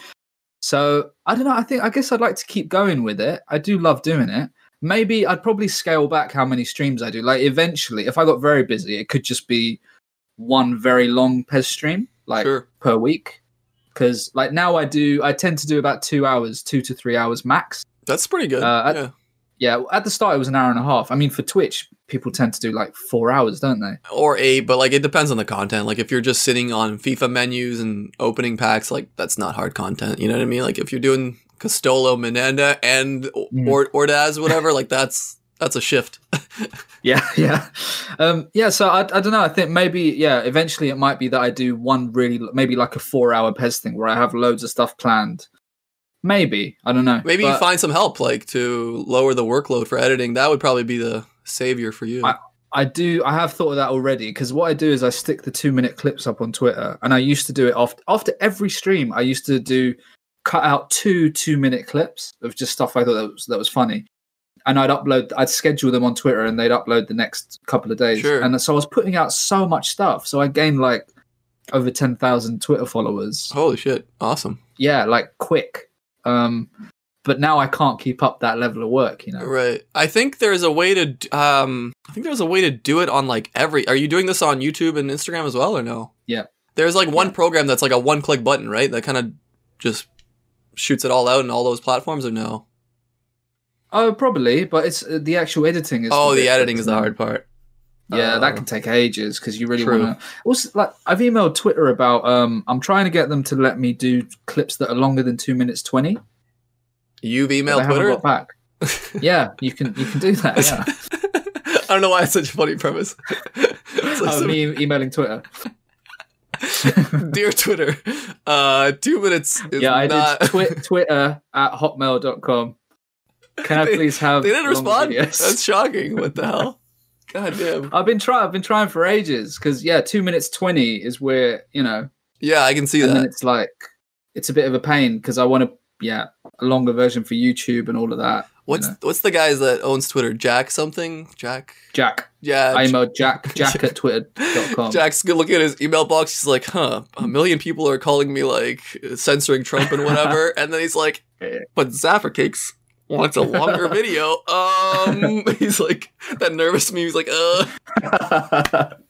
So I don't know. I think I guess I'd like to keep going with it. I do love doing it. Maybe I'd probably scale back how many streams I do. Like eventually, if I got very busy, it could just be one very long PES stream, like sure. per week. Because like now I do, I tend to do about two hours, two to three hours max. That's pretty good. Uh, I- yeah. Yeah, at the start it was an hour and a half. I mean, for Twitch, people tend to do like four hours, don't they? Or eight, but like it depends on the content. Like if you're just sitting on FIFA menus and opening packs, like that's not hard content. You know what I mean? Like if you're doing Castolo, Minanda, and Mm. or Ordaz, whatever, like that's that's a shift. Yeah, yeah, um, yeah. So I, I don't know. I think maybe yeah. Eventually, it might be that I do one really maybe like a four-hour PES thing where I have loads of stuff planned. Maybe I don't know. Maybe you find some help, like to lower the workload for editing. That would probably be the savior for you. I- I do. I have thought of that already because what I do is I stick the two-minute clips up on Twitter, and I used to do it after after every stream. I used to do cut out two two-minute clips of just stuff I thought that was that was funny, and I'd upload. I'd schedule them on Twitter, and they'd upload the next couple of days. Sure. And so I was putting out so much stuff. So I gained like over ten thousand Twitter followers. Holy shit! Awesome. Yeah, like quick. Um, but now I can't keep up that level of work. You know. Right. I think there's a way to. Um, I think there's a way to do it on like every. Are you doing this on YouTube and Instagram as well, or no? Yeah. There's like one Yeah. program that's like a one-click button, right? That kind of just shoots it all out in all those platforms, or no? Oh, probably, but it's uh, the actual editing is. oh, bit the editing is the hard part. Yeah, that Oh. can take ages because you really want to. Also, like I've emailed Twitter about. Um, I'm trying to get them to let me do clips that are longer than two minutes twenty. You've emailed Twitter. got back. Yeah, you can you can do that. Yeah, I don't know why it's such a funny premise. It's like oh, some- me emailing Twitter. Dear Twitter, uh, two minutes is yeah, I not. did twi- Twitter at hotmail.com. Can I They- please have? they didn't respond. videos? That's shocking. What the hell? God damn. I've been trying. I've been trying for ages because yeah, two minutes twenty is where you know, Yeah, I can see that. it's like it's a bit of a pain because I want to yeah a longer version for YouTube and all of that. you What's know. what's the guys that owns Twitter? Jack something? Jack? Jack? Yeah. I emailed Jack Jack at twitter.com. Jack's good looking at his email box. He's like, huh, a million people are calling me like censoring Trump and whatever. and then he's like, but Zaffer Cakes wants a longer video. Um, he's like, that nervous me. He's like, uh.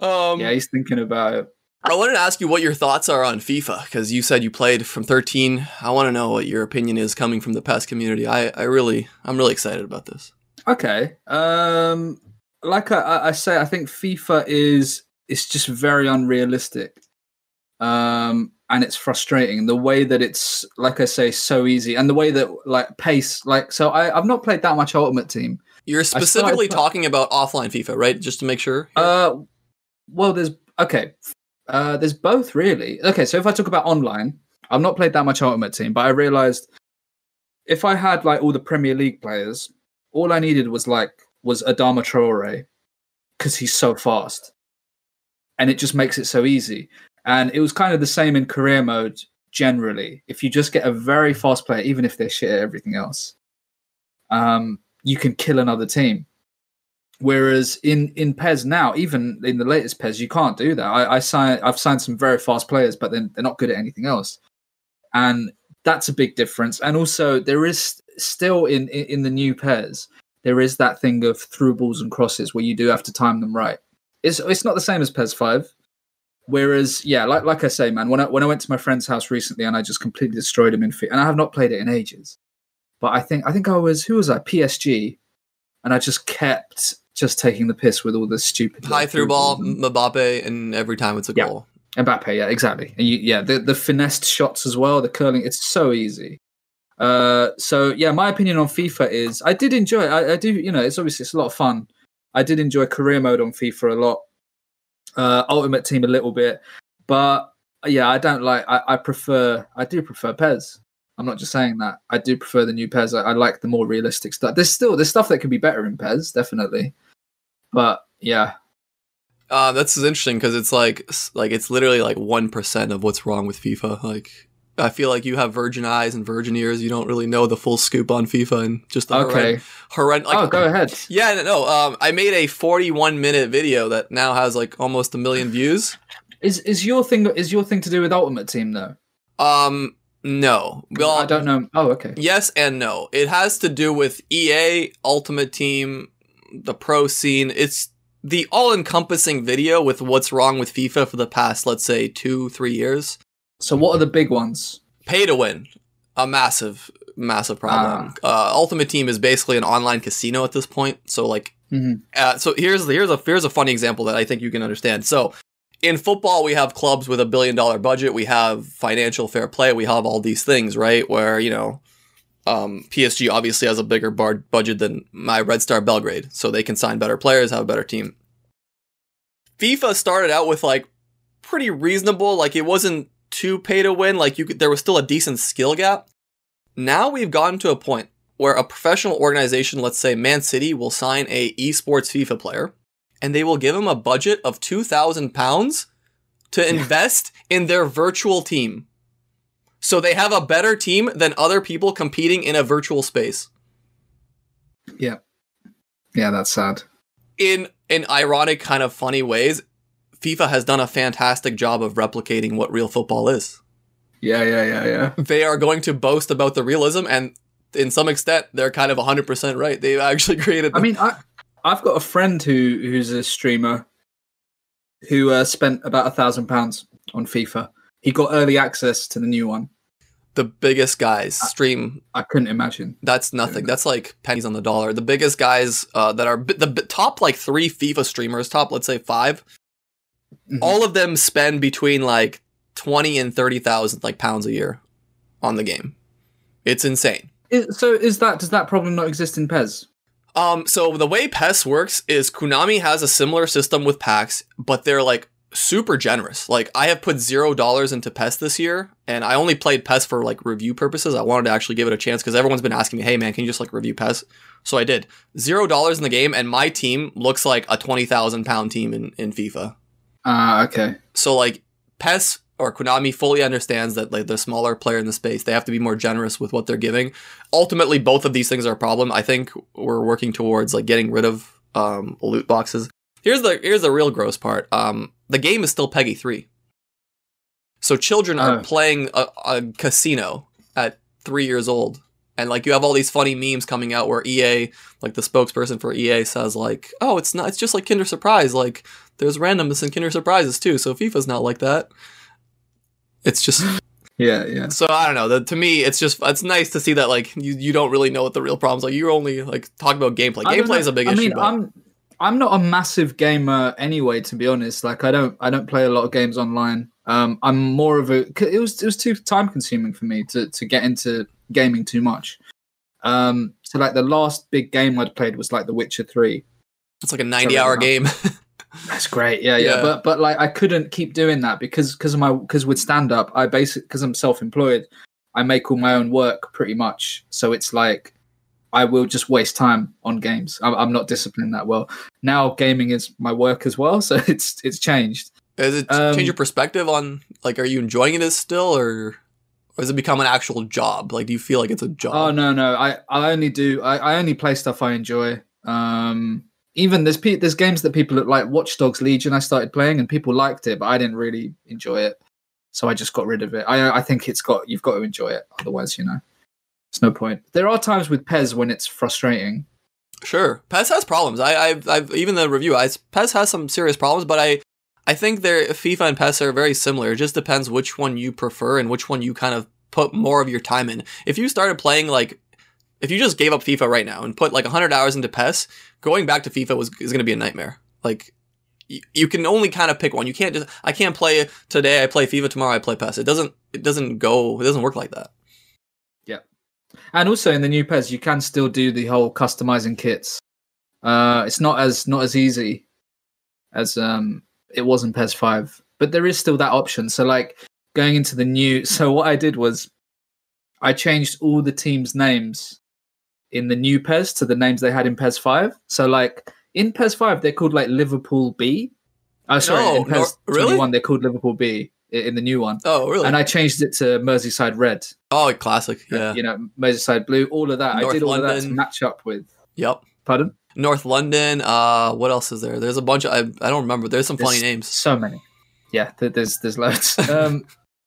Um, yeah, he's thinking about it. I wanted to ask you what your thoughts are on FIFA because you said you played from 13. I want to know what your opinion is coming from the PES community. I, I really, I'm really excited about this. Okay. Um, like I, I say, I think FIFA is it's just very unrealistic. Um, and it's frustrating the way that it's like I say so easy, and the way that like pace, like so. I I've not played that much Ultimate Team. You're specifically started- talking about offline FIFA, right? Just to make sure. Uh, well, there's okay. Uh, there's both really. Okay, so if I talk about online, I've not played that much Ultimate Team, but I realized if I had like all the Premier League players, all I needed was like was Adama Traore because he's so fast, and it just makes it so easy. And it was kind of the same in career mode generally. If you just get a very fast player, even if they're shit at everything else, um, you can kill another team. Whereas in in PES now, even in the latest PES, you can't do that. I, I sign I've signed some very fast players, but then they're not good at anything else, and that's a big difference. And also, there is still in in, in the new PES, there is that thing of through balls and crosses where you do have to time them right. It's it's not the same as PES five. Whereas, yeah, like like I say, man, when I when I went to my friend's house recently and I just completely destroyed him in fit, and I have not played it in ages. But I think I think I was who was I PSG, and I just kept just taking the piss with all the stupid High like, through ball, and- Mbappe, and every time it's a Yeah. goal. Mbappe, yeah, exactly. And you, yeah, the the finessed shots as well, the curling, it's so easy. Uh, so yeah, my opinion on FIFA is I did enjoy. it. I, I do, you know, it's obviously it's a lot of fun. I did enjoy career mode on FIFA a lot, uh, Ultimate Team a little bit, but yeah, I don't like. I, I prefer. I do prefer PES. I'm not just saying that. I do prefer the new PES. I, I like the more realistic stuff. There's still there's stuff that can be better in PES, definitely. But yeah, Uh, that's interesting because it's like like it's literally like one percent of what's wrong with FIFA. Like I feel like you have virgin eyes and virgin ears. You don't really know the full scoop on FIFA and just the okay. horrend- Like, oh, go ahead. Yeah, no, no. Um, I made a 41 minute video that now has like almost a million views. Is is your thing is your thing to do with Ultimate Team though? Um, no. Well, I don't know. Oh, okay. Yes and no. It has to do with EA, Ultimate Team, the pro scene. It's the all encompassing video with what's wrong with FIFA for the past, let's say, two, three years. So what are the big ones? Pay to win. A massive, massive problem. Uh, Ultimate Team is basically an online casino at this point. So, like, Mhm. uh, so here's the here's a here's a funny example that I think you can understand. So, in football, we have clubs with a billion dollar budget. We have financial fair play. We have all these things, right? Where you know, um, PSG obviously has a bigger bar- budget than my Red Star Belgrade, so they can sign better players, have a better team. FIFA started out with like pretty reasonable, like it wasn't too pay to win. Like you could, there was still a decent skill gap. Now we've gotten to a point where a professional organization, let's say Man City, will sign a esports FIFA player, and they will give him a budget of two thousand pounds to invest in their virtual team. So they have a better team than other people competing in a virtual space. Yeah. Yeah, that's sad. In in ironic kind of funny ways, FIFA has done a fantastic job of replicating what real football is. Yeah, yeah, yeah, yeah. They are going to boast about the realism and in some extent they're kind of 100% right. They've actually created I mean, I I've got a friend who who's a streamer who uh, spent about a thousand pounds on FIFA. He got early access to the new one. the biggest guys stream I couldn't imagine. That's nothing. That's like pennies on the dollar. The biggest guys uh, that are bi- the bi- top like three FIFA streamers, top let's say 5 Mhm. all of them spend between like twenty and thirty thousand like pounds a year on the game. It's insane. Is, so is that does that problem not exist in PES? Um, so the way PES works is Konami has a similar system with packs, but they're like super generous. Like I have put zero dollars into PES this year, and I only played PES for like review purposes. I wanted to actually give it a chance because everyone's been asking me, "Hey man, can you just like review PES?" So I did. Zero dollars in the game, and my team looks like a twenty thousand pound team in in FIFA. Ah, okay. So like PES or Konami fully understands that like the smaller player in the space, they have to be more generous with what they're giving. Ultimately, both of these things are a problem. I think we're working towards like getting rid of um, loot boxes. Here's the here's the real gross part. Um, the game is still PEGI three, so children are Oh. playing a, a casino at three years old. And like you have all these funny memes coming out where EA, like the spokesperson for EA says like, "Oh, it's not it's just like Kinder Surprise, like there's randomness and Kinder surprises too. So FIFA's not like that. It's just Yeah, yeah. so I don't know. The, to me, it's just it's nice to see that like you, you don't really know what the real problems are. You're only like talking about gameplay. Gameplay is a big issue. I issue. mean, but- I'm I'm not a massive gamer anyway, to be honest. Like, I don't I don't play a lot of games online. Um, I'm more of a. It was it was too time consuming for me to to get into gaming too much. Um, so like the last big game I'd played was like The Witcher Three. it's like a 90 hour game. That's great. Yeah, yeah. Yeah. But but like I couldn't keep doing that because because of my because with stand up I basic because I'm self employed, I make all my own work pretty much. So it's like I will just waste time on games. I'm, I'm not disciplined that well. Now gaming is my work as well, so it's it's changed. Has it Um, changed your perspective on like are you enjoying it as still or or has it become an actual job? Like do you feel like it's a job? Oh no no I I only do I, I only play stuff I enjoy. Um, even there's pe- there's games that people like Watch Dogs Legion I started playing and people liked it, but I didn't really enjoy it, so I just got rid of it. I I think it's got you've got to enjoy it, otherwise you know, it's no point. There are times with PES when it's frustrating. Sure, PES has problems. I, I've, I've even the review. I PES has some serious problems, but I, I think their FIFA and PES are very similar. It just depends which one you prefer and which one you kind of put more of your time in. If you started playing like, if you just gave up FIFA right now and put like hundred hours into PES, going back to FIFA was is going to be a nightmare. Like, you, you can only kind of pick one. You can't just. I can't play today. I play FIFA tomorrow. I play PES. It doesn't. It doesn't go. It doesn't work like that. Yeah. And also in the new PES, you can still do the whole customizing kits. Uh, it's not as not as easy as um it was in PES Five, but there is still that option. So like going into the new, so what I did was I changed all the teams' names in the new PES to the names they had in PES Five. So like in PES Five, they're called like Liverpool B. Oh, sorry, No, in PES nor- really? 21, they're called Liverpool B in the new one. Oh, really? And I changed it to Merseyside Red oh, classic. Yeah. you know, Merseyside Blue, all of that. I did all of that to match up with. Yep. Pardon? North London. Uh, what else is there? There's a bunch. Of, I I don't remember. There's some funny names. So many. Yeah, there's there's loads. um,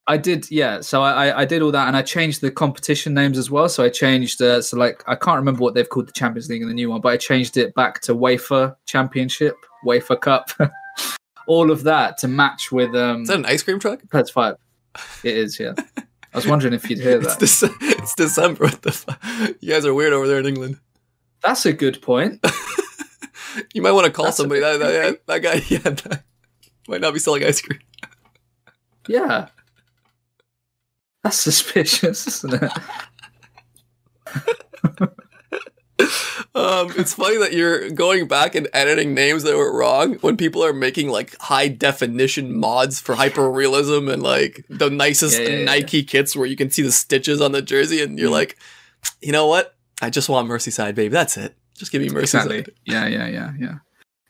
I did, yeah. So I, I did all that, and I changed the competition names as well. So I changed, uh, so like I can't remember what they've called the Champions League in the new one, but I changed it back to Wafer Championship, Wafer Cup, all of that to match with um Is that an ice cream truck? That's Five. It is, yeah. I was wondering if you'd hear It's, that. It's December. What the fuck? You guys are weird over there in England. That's a good point. You might want to call That's somebody. That, that, that guy, yeah, that might not be selling ice cream. Yeah. That's suspicious, isn't it? Um, it's funny that you're going back and editing names that were wrong when people are making like high definition mods for hyperrealism and like the nicest Yeah, yeah, yeah. Nike kits where you can see the stitches on the jersey, and you're Mm. like, you know what? I just want Merseyside, baby. That's it. Just give me Merseyside. Exactly. Yeah, yeah, yeah, yeah,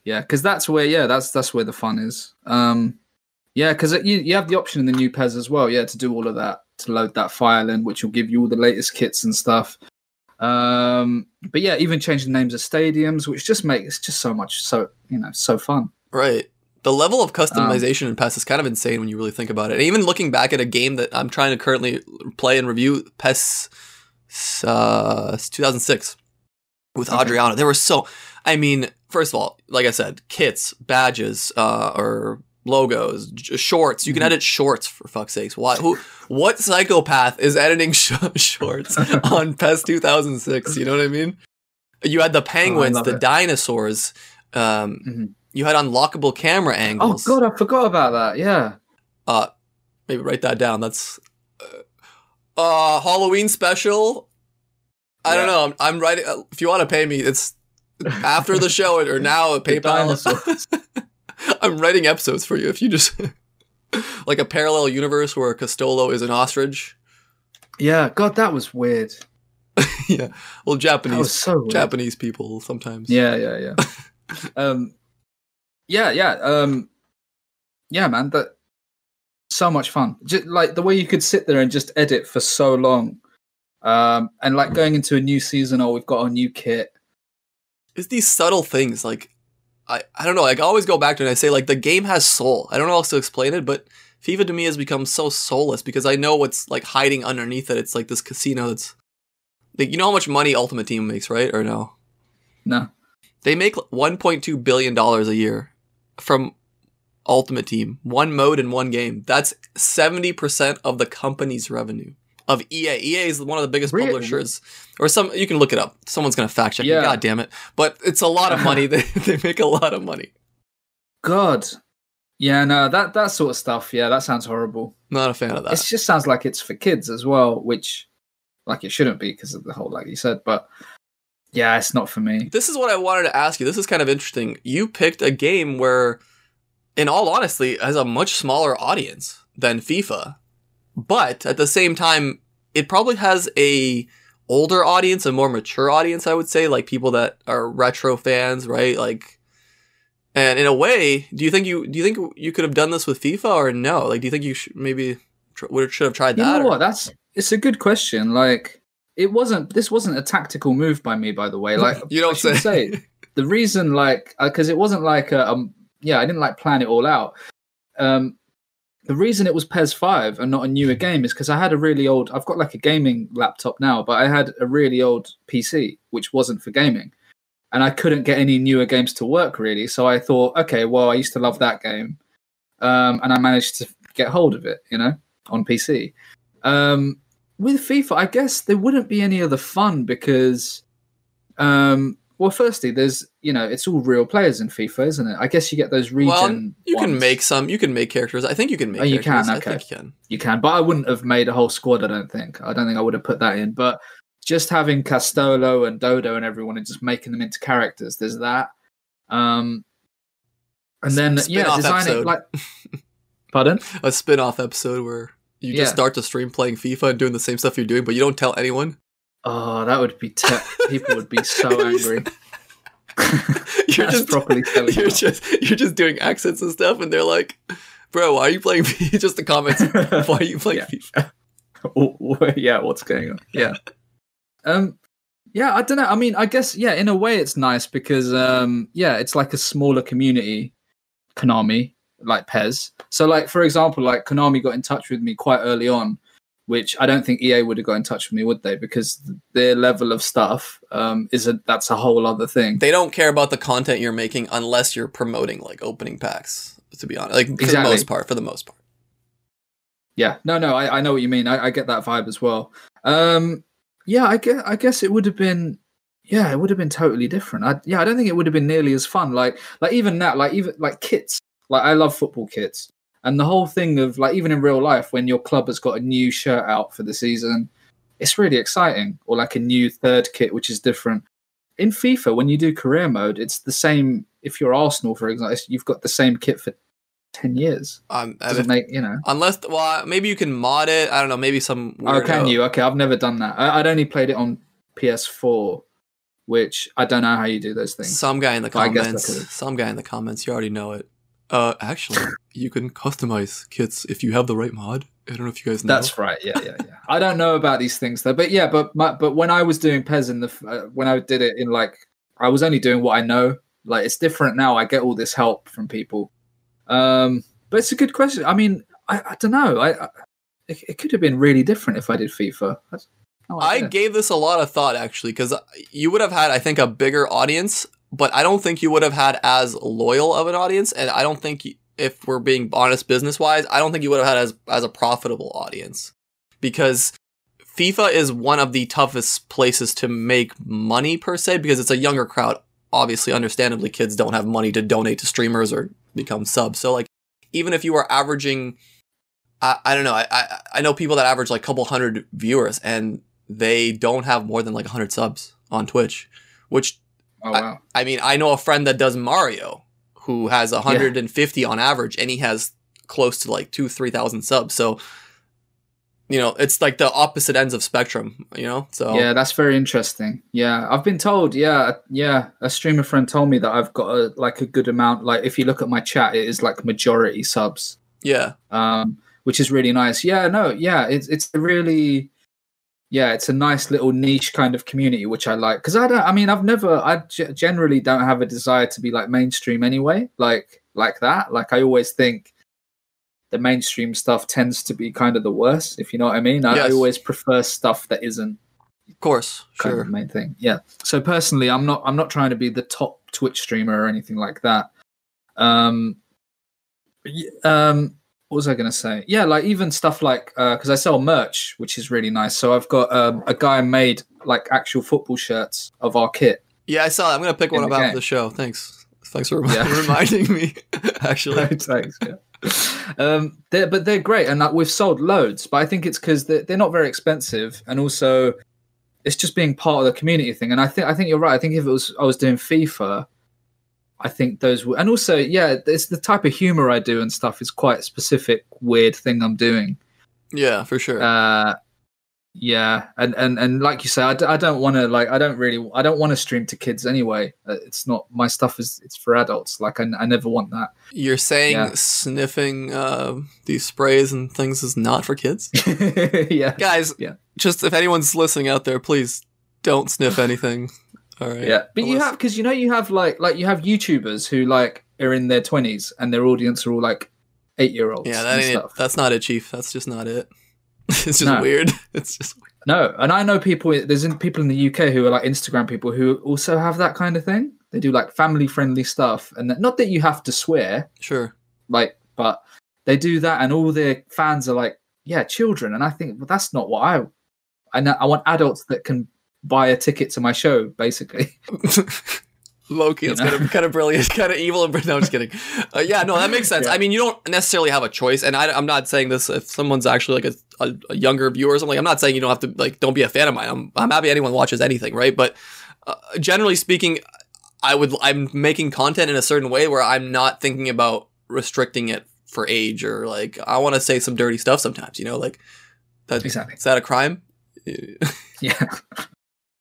yeah. Because that's where, yeah, that's that's where the fun is. Um, yeah, because you you have the option in the new PES as well. Yeah, to do all of that, to load that file in, which will give you all the latest kits and stuff. Um, but yeah, even changing names of stadiums, which just makes just so much so you know so fun. Right. The level Um, of customization in PES is kind of insane when you really think about it. And even looking back at a game that I'm trying to currently play and review, PES uh, 2006 with Okay. Adriano, there were so. I mean, first of all, like I said, kits, badges, uh, or logos, j- shorts. You can Mhm. edit shorts for fuck's sakes. Why? Who? What psychopath is editing sh- shorts on PES 2006? You know what I mean? You had the penguins, love the it. dinosaurs. Um, Mhm. you had unlockable camera angles. Oh god, I forgot about that. Yeah. Uh, maybe write that down. That's uh, uh Halloween special. I don't know. I'm, I'm writing. Uh, if you want to pay me, it's after the show or now at PayPal. I'm writing episodes for you. If you just like a parallel universe where Castolo is an ostrich. Yeah, God, that was weird. yeah. Well, That Japanese was so weird. Japanese people sometimes. Yeah, yeah, yeah. um, yeah, yeah, um, yeah, man. That so much fun. Just, like the way you could sit there and just edit for so long, um, and like going into a new season. Oh, we've got a new kit. it's these subtle things like I, I don't know like i always go back to it and i say like the game has soul. I don't know how else to explain it but fifa to me has become so soulless because i know what's like hiding underneath it. It's like this casino that's like you know how much money ultimate team makes right or no? No, they make 1.2 billion dollars a year from Ultimate Team, one mode in one game. That's 70% of the company's revenue of EA. EA is one of the biggest Really? publishers, or some, you can look it up. Someone's to fact check Yeah. me. God damn it. But it's a lot of money. they, they make a lot of money. God. Yeah, no, that that sort of stuff. Yeah, that sounds horrible. Not a fan of that. It just sounds like it's for kids as well, which like it shouldn't be because of the whole like you said. But yeah, it's not for me. This is what I wanted to ask you. This is kind of interesting. You picked a game where, in all honesty, has a much smaller audience than FIFA, but at the same time, it probably has a older audience, a more mature audience. I would say, like people that are retro fans, right? Like, and in a way, do you think you do you think you could have done this with FIFA or no? Like, do you think you should maybe tr- would should have tried You that? know or- what? That's it's a good question. Like it wasn't. This wasn't a tactical move by me, by the way. Like You don't say. say. the reason, like, because it wasn't like a, um, yeah, I didn't like plan it all out. Um, the reason it was PES five and not a newer game is because I had a really old. I've got like a gaming laptop now, but I had a really old PC which wasn't for gaming, and I couldn't get any newer games to work really. So I thought, okay, well, I used to love that game, um, and I managed to get hold of it, you know, on PC. Um, with FIFA, I guess there wouldn't be any other fun because, um, well, firstly, there's you know it's all real players in FIFA, isn't it? I guess you get those region. well, you can make some. You can make characters. I think you can make. Oh, you can? characters. I Okay. think you can. you can, but I wouldn't have made a whole squad. I don't think. I don't think I would have put that in. But just having Castolo and Dodo and everyone and just making them into characters. There's that. Um, and then S- yeah, designing episode. like. Pardon? a spin-off episode where you Yeah. just start the stream playing FIFA and doing the same stuff you're doing, but you don't tell anyone. Oh, that would be te- people would be so angry. You're just properly telling you're you. just you're just doing accents and stuff, and they're like, "Bro, why are you playing FIFA?" just the comments. Why are you playing Yeah. FIFA? Oh, yeah, what's going on? Yeah. Um yeah, I don't know. I mean, I guess yeah, in a way it's nice because um yeah, it's like a smaller community Konami, like PES. So like for example, like Konami got in touch with me quite early on, which I don't think EA would have got in touch with me, would they? Because their level of stuff um is a that's a whole other thing. They don't care about the content you're making unless you're promoting like opening packs. To be honest, like for the most part, for the most part. Yeah, no, no, I, I know what you mean. I, I get that vibe as well. Um, yeah, I guess I guess it would have been, yeah, it would have been totally different. I, yeah, I don't think it would have been nearly as fun. Like, like even that, like even like kits. Like I love football kits, and the whole thing of like even in real life when your club has got a new shirt out for the season, it's really exciting. Or like a new third kit, which is different. In FIFA, when you do career mode, it's the same. If you're Arsenal, for example, you've got the same kit for ten years. Um, Doesn't make you know. unless well, maybe you can mod it. I don't know. Maybe some. Oh, can you? Okay, I've never done that. I, I'd only played it on PS4, which I don't know how you do those things. Some guy in the I guess I comments. Some guy in the comments. You already know it. Uh, actually, you can customize kits if you have the right mod. I don't know if you guys know. That's right. Yeah, yeah, yeah. I don't know about these things though, but yeah, but my, but when I was doing PES in the uh, when I did it in like I was only doing what I know. Like it's different now. I get all this help from people. Um, but it's a good question. I mean, I, I don't know. I, I it, it could have been really different if I did FIFA. No I gave this a lot of thought actually because you would have had, I think, a bigger audience, but I don't think you would have had as loyal of an audience, and I don't think, if we're being honest business wise, I don't think you would have had as as a profitable audience because FIFA is one of the toughest places to make money per se because it's a younger crowd. Obviously, understandably, kids don't have money to donate to streamers or become subs. So, like, even if you are averaging I, I don't know. I, I I know people that average like a couple hundred viewers and they don't have more than like 100 subs on Twitch, which Oh wow. I mean, I know a friend that does Mario who has 150 on average and he has close to like 2 3000 subs. So you know, it's like the opposite ends of spectrum, you know? So Yeah, that's very interesting. Yeah, I've been told. Yeah, yeah, a streamer friend told me that I've got a like a good amount. Like, if you look at my chat, it is like majority subs, yeah. um, which is really nice. Yeah, no, yeah, it's it's a really, yeah, it's a nice little niche kind of community, which I like. Because I don't, I mean, I've never, I g- generally don't have a desire to be like mainstream anyway, like like that. Like, I always think the mainstream stuff tends to be kind of the worst, if you know what I mean. I, I always prefer stuff that isn't Of course. kind Sure. of the main thing. Yeah. So personally, I'm not I'm not trying to be the top Twitch streamer or anything like that. Um, Um, what was I going to say? Yeah, like even stuff like because I sell merch, which is really nice. So I've got um, a guy made like actual football shirts of our kit. Yeah, I saw that. I'm gonna pick one up the after the show. Thanks. Thanks for remi- Yeah. reminding me. Actually, Thanks. Yeah. Um, they're, but they're great, and like, we've sold loads. But I think it's because they're, they're not very expensive, and also it's just being part of the community thing. And I think I think you're right. I think if it was I was doing FIFA, I think those would, and also yeah, it's the type of humor I do and stuff is quite a specific weird thing I'm doing. yeah, for sure. Uh, yeah, and and and like you say, I, d- I don't want to like I don't really I don't want to stream to kids anyway. Uh, it's not my stuff is it's for adults. Like I, I never want that. You're saying yeah. sniffing uh, these sprays and things is not for kids, yeah. guys. Yeah. Just if anyone's listening out there, please don't sniff anything. All right. Yeah, but you have because you know you have like like you have YouTubers who like are in their twenties and their audience are all like eight year olds. Yeah, that ain't. stuff. That's not it, Chief. That's just not it. it's just No. weird. It's just weird. No, and I know people. There's in, people in the UK who are like Instagram people who also have that kind of thing. They do like family friendly stuff, and that, not that you have to swear, sure. like, but they do that, and all their fans are like, yeah, children. And I think well, that's not what I. I know, I want adults that can buy a ticket to my show, basically. Loki, You know? kind of kind of brilliant, kind of evil. And no, I'm just kidding. Uh, yeah, no, that makes sense. Yeah. I mean, you don't necessarily have a choice, and I, I'm not saying this if someone's actually like a, a, a younger viewer or something. I'm not saying you don't have to like don't be a fan of mine. I'm I'm happy anyone watches anything, right? But uh, generally speaking, I would I'm making content in a certain way where I'm not thinking about restricting it for age or like I want to say some dirty stuff sometimes. You know, like that, Exactly. is that a crime? Yeah.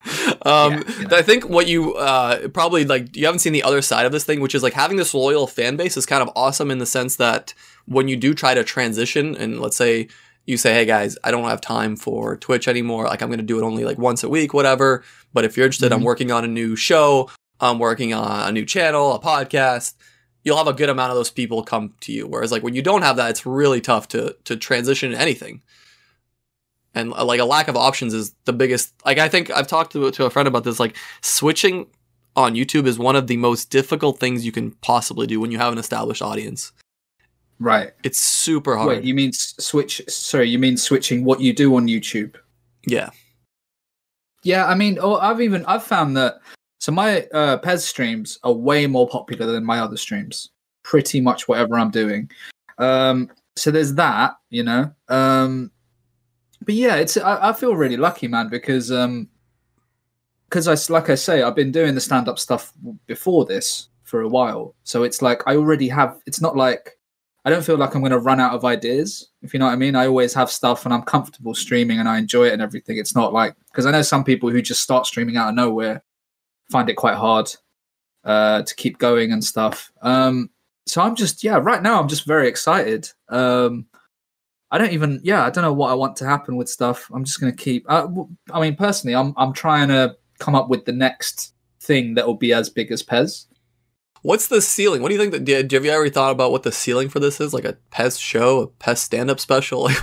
um, Yeah, know. I think what you uh, probably like you haven't seen the other side of this thing, which is like having this loyal fan base is kind of awesome in the sense that when you do try to transition, and let's say you say, "Hey guys, I don't have time for Twitch anymore. Like I'm going to do it only like once a week, whatever." But if you're interested, I'm Mhm. working on a new show. I'm working on a new channel, a podcast. You'll have a good amount of those people come to you. Whereas like when you don't have that, it's really tough to to transition anything and uh, like a lack of options is the biggest like i think i've talked to, to a friend about this like switching on youtube is one of the most difficult things you can possibly do when you have an established audience Right. it's super hard Wait, you mean switch? Sorry, you mean switching what you do on YouTube? yeah Yeah, I mean, oh, I've even I've found that. So my uh, PES streams are way more popular than my other streams. Pretty much whatever I'm doing. Um, so there's that, you know. Um, but yeah, it's I, I feel really lucky, man, because um, because I like I say, I've been doing the stand up stuff before this for a while. So it's like I already have. It's not like I don't feel like I'm going to run out of ideas. If you know what I mean, I always have stuff, and I'm comfortable streaming, and I enjoy it and everything. It's not like because I know some people who just start streaming out of nowhere find it quite hard uh, to keep going and stuff. Um, so I'm just yeah, right now I'm just very excited. Um, I don't even yeah, I don't know what I want to happen with stuff. I'm just going to keep. I, w- I mean, personally, I'm I'm trying to come up with the next thing that will be as big as PES. what's the ceiling what do you think that do, have you ever thought about what the ceiling for this is like a PES show a PES stand-up special like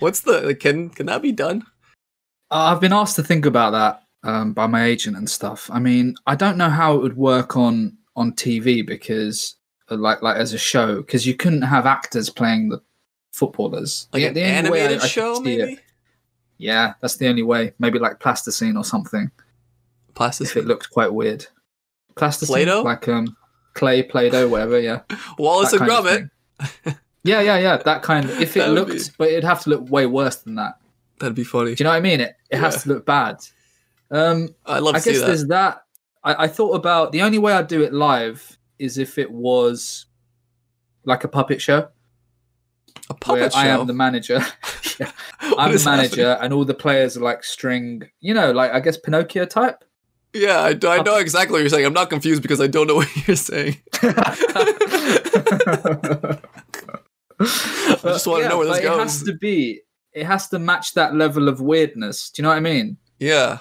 what's the like, can can that be done Uh, I've been asked to think about that um, by my agent and stuff. I mean, I don't know how it would work on on TV because, uh, like, like as a show, because you couldn't have actors playing the footballers. like The- an only I- animated I show see it- Yeah, that's the only way. Maybe like plasticine or something. If it looked quite weird. Plasticine, Play-Doh? like um, clay, play-doh, whatever. Yeah, wallace and gromit yeah, yeah, yeah. That kind of. If it looked, be- but it'd have to look way worse than that. that'd be funny Do you know what I mean? It it Yeah. has to look bad. Um, i'd love to I see guess that there's that. I, I thought about the only way I'd do it live is if it was like a puppet show a where puppet show I am the manager. Yeah, I'm the is happening? manager, and all the players are like string. You know, like I guess Pinocchio type. Yeah, I, I know exactly what you're saying. I'm not confused because I don't know what you're saying. I just wanna know where this goes. It has to be. It has to match that level of weirdness. Do you know what I mean? Yeah.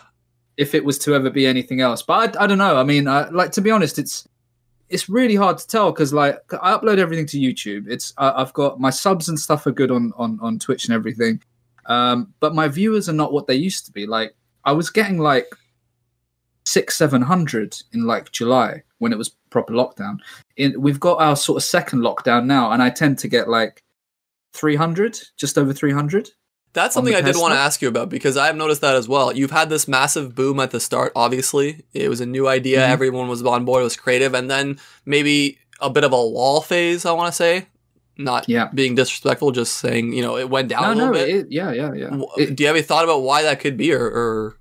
if it was to ever be anything else. But I, I don't know. I mean, I, like to be honest, it's it's really hard to tell because like I upload everything to YouTube. It's I, I've got my subs and stuff are good on on on Twitch and everything, um, but my viewers are not what they used to be. Like I was getting like six, seven hundred in like July when it was proper lockdown. In we've got our sort of second lockdown now, and I tend to get like three hundred, just over three hundred. That's something I did want to ask you about because I have noticed that as well. You've had this massive boom at the start, obviously. It was a new idea, Mhm. everyone was on board, it was creative, and then maybe a bit of a wall phase, I want to say. Not Yeah. being disrespectful, just saying, you know, it went down No, a little no, bit. it, yeah, yeah, yeah. It- Do you have any thought about why that could be, or, or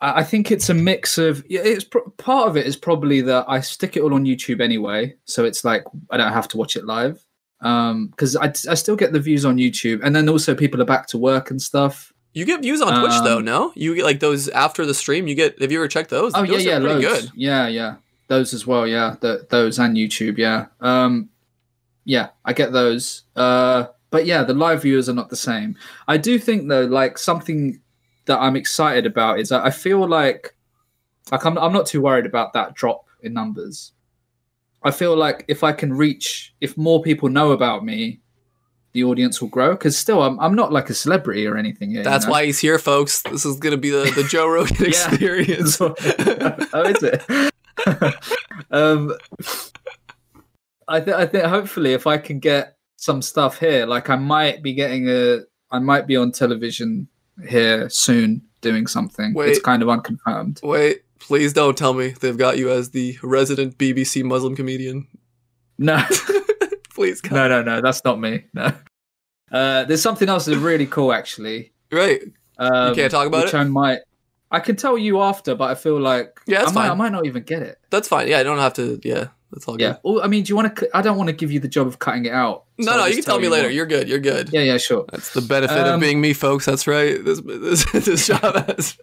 I I think it's a mix of. Yeah, it's part of it is probably that I stick it all on YouTube anyway, so it's like I don't have to watch it live. Um, because I, I still get the views on YouTube, and then also people are back to work and stuff. you get views on Twitch though? Um, No, you get like those after the stream. You get. Have you ever checked those? Oh yeah, those yeah, are pretty loads. good. Yeah, yeah, those as well. Yeah, the, those and YouTube. Yeah, um, yeah, I get those. Uh, but yeah, the live viewers are not the same. I do think though, like something that I'm excited about is that I feel like, like I'm I'm not too worried about that drop in numbers. I feel like if I can reach, if more people know about me, the audience will grow. Because still, I'm I'm not like a celebrity or anything. You That's know? why he's here, folks. This is gonna be the, the Joe Rogan experience. oh, is it? um, I think I think hopefully if I can get some stuff here, like I might be getting a, I might be on television here soon doing something. It's kind of unconfirmed. Wait, please don't tell me they've got you as the resident BBC Muslim comedian. No, please, God. no, no, no. That's not me. No. Uh, there's something else that's really cool actually. Right. Um, can't talk about which it? I might. I can tell you after, but I feel like Yeah, that's I might, I might not even get it. That's fine. Yeah, I don't have to. Yeah, that's all good. Yeah. Well, I mean, do you want to? I don't want to give you the job of cutting it out. No, so I'll no, you can tell me later. what- You're good. You're good. Yeah, yeah, sure. That's the benefit of Um, being me, folks. That's right. This this, this job has.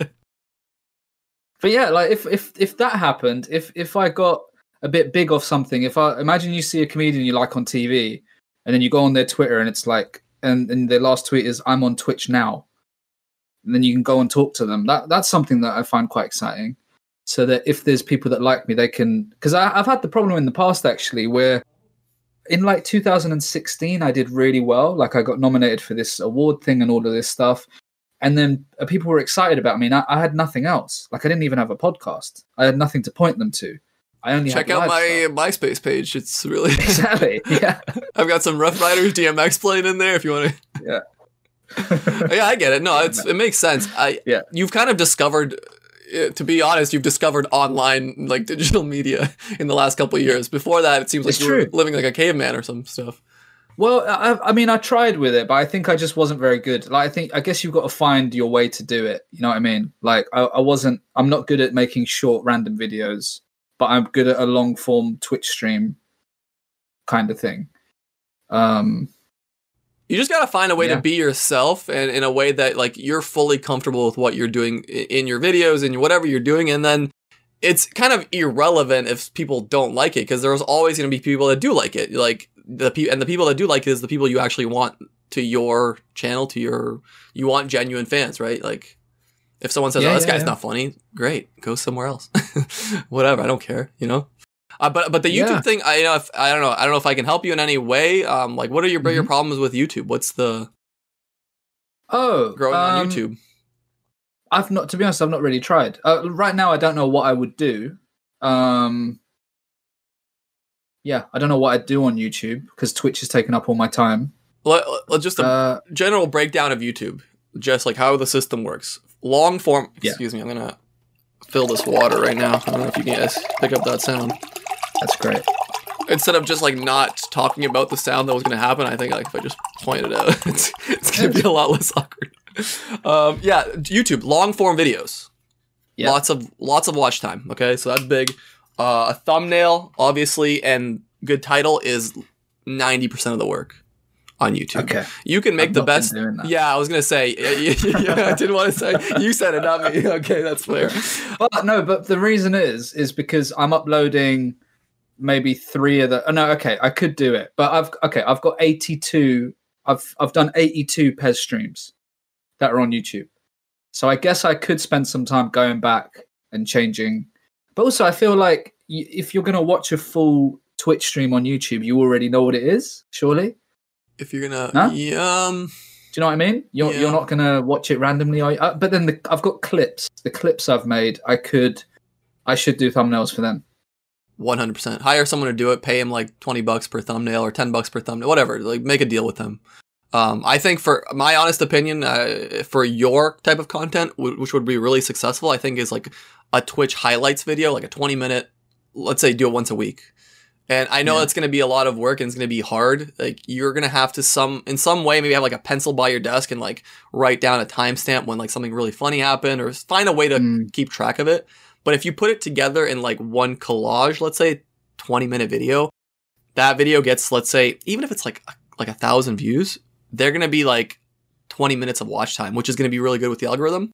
But yeah, like if if if that happened, if if I got a bit big off something, if I imagine you see a comedian you like on TV, and then you go on their Twitter and it's like, and and their last tweet is "I'm on Twitch now," and then you can go and talk to them. That that's something that I find quite exciting. So that if there's people that like me, they can. Because I've had the problem in the past actually, where in like 2016 I did really well. Like I got nominated for this award thing and all of this stuff and then uh, people were excited about me and I, I had nothing else like i didn't even have a podcast i had nothing to point them to i only Check out my stuff. MySpace page. It's really. exactly yeah I've got some Ruff Ryders DMX playing in there if you want to. Yeah. yeah, I get it. No, it's it makes sense. I Yeah. You've kind of discovered. uh, To be honest, you've discovered online like digital media in the last couple of years. Before that, it seems like It's you were living like a caveman or some stuff. Well I, I mean i tried with it but i think i just wasn't very good like i think i guess you've got to find your way to do it you know what i mean like I, I wasn't i'm not good at making short random videos but i'm good at a long form twitch stream kind of thing um You just gotta find a way Yeah. to be yourself and in a way that like you're fully comfortable with what you're doing in your videos and whatever you're doing, and then it's kind of irrelevant if people don't like it because there's always going to be people that do like it. Like the pe- and the people that do like it is the people you actually want to your channel, to your you want genuine fans, right? Like if someone says, Yeah, "Oh, this yeah, guy's yeah. not funny," great, go somewhere else. Whatever, I don't care, you know. Uh, but but the YouTube thing, I you know if, I don't know I don't know if I can help you in any way. Um, like what are your bigger Mhm. problems with YouTube? What's the oh growing on um, YouTube? I've not, to be honest, I've not really tried. Uh, right now, I don't know what I would do. Um, yeah, I don't know what I'd do on YouTube because Twitch has taken up all my time. Let- just a Uh, general breakdown of YouTube, just like how the system works. Long form. Yeah. Excuse me, I'm gonna fill this water right now. I don't know if you can guys pick up that sound. that's great. Instead of just like not talking about the sound that was gonna happen, I think like if I just point it out, it's, it's gonna be a lot less awkward. Um, yeah, YouTube long form videos. Yeah. Lots of lots of watch time. Okay, so that's big. Uh, a thumbnail, obviously, and good title is ninety percent of the work on YouTube. Okay. You can make I've the best. Yeah, I was gonna say. Yeah, I didn't want to say. You said it, not me. Okay, that's fair. But no, but the reason is is because I'm uploading maybe three of the. Oh, no, okay, I could do it, but I've okay, I've got 82. I've I've done 82 PES streams that are on YouTube, so I guess I could spend some time going back and changing. But also, I feel like if you're gonna watch a full Twitch stream on YouTube, you already know what it is, surely. If you're gonna, No? yeah, um, Do you know what I mean? You're Yeah. you're not gonna watch it randomly. Are you? Uh, but then the, I've got clips. The clips I've made, I could I should do thumbnails for them. 100%. Hire someone to do it, pay him like 20 bucks per thumbnail or 10 bucks per thumbnail, whatever. Like make a deal with them. Um, I think for my honest opinion, uh, for your type of content, w- which would be really successful, I think is like a Twitch highlights video, like a 20 minute, let's say do it once a week. And I know Yeah. it's going to be a lot of work and it's going to be hard. Like you're going to have to some, in some way, maybe have like a pencil by your desk and like write down a timestamp when like something really funny happened or find a way to Mm. keep track of it. But if you put it together in like one collage, let's say 20 minute video, that video gets, let's say, even if it's like like a thousand views, they're gonna be like 20 minutes of watch time, which is gonna be really good with the algorithm.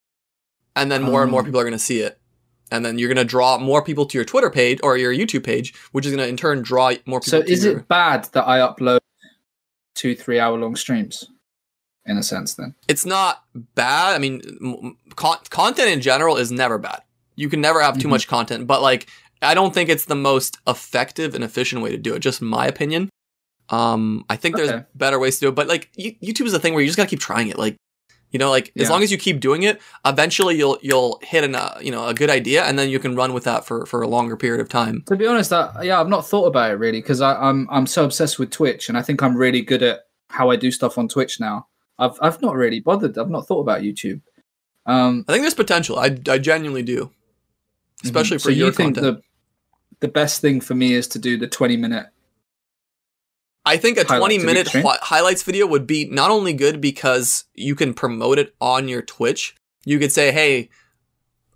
And then more and more Oh. people are gonna see it. And then you're gonna draw more people to your Twitter page or your YouTube page, which is gonna in turn draw more people So to is your it bad that I upload two, three hour long streams? In a sense, then. it's not bad. I mean, con- content in general is never bad. You can never have too Mhm. much content, but like, I don't think it's the most effective and efficient way to do it. Just my opinion. Um, I think there's better ways to do it, but like, you- YouTube is a thing where you just gotta keep trying it. Like, you know, like as long as you keep doing it, eventually you'll you'll hit an uh, you know a good idea, and then you can run with that for for a longer period of time. To be honest, I, yeah, I've not thought about it really because I'm I'm so obsessed with Twitch, and I think I'm really good at how I do stuff on Twitch now. I've I've not really bothered. I've not thought about YouTube. Um, I think there's potential. I I genuinely do, especially mhm. for so your you think content. the the best thing for me is to do the 20 minute. I think a Highlights 20 minute hi- highlights video would be not only good because you can promote it on your Twitch. You could say, "Hey,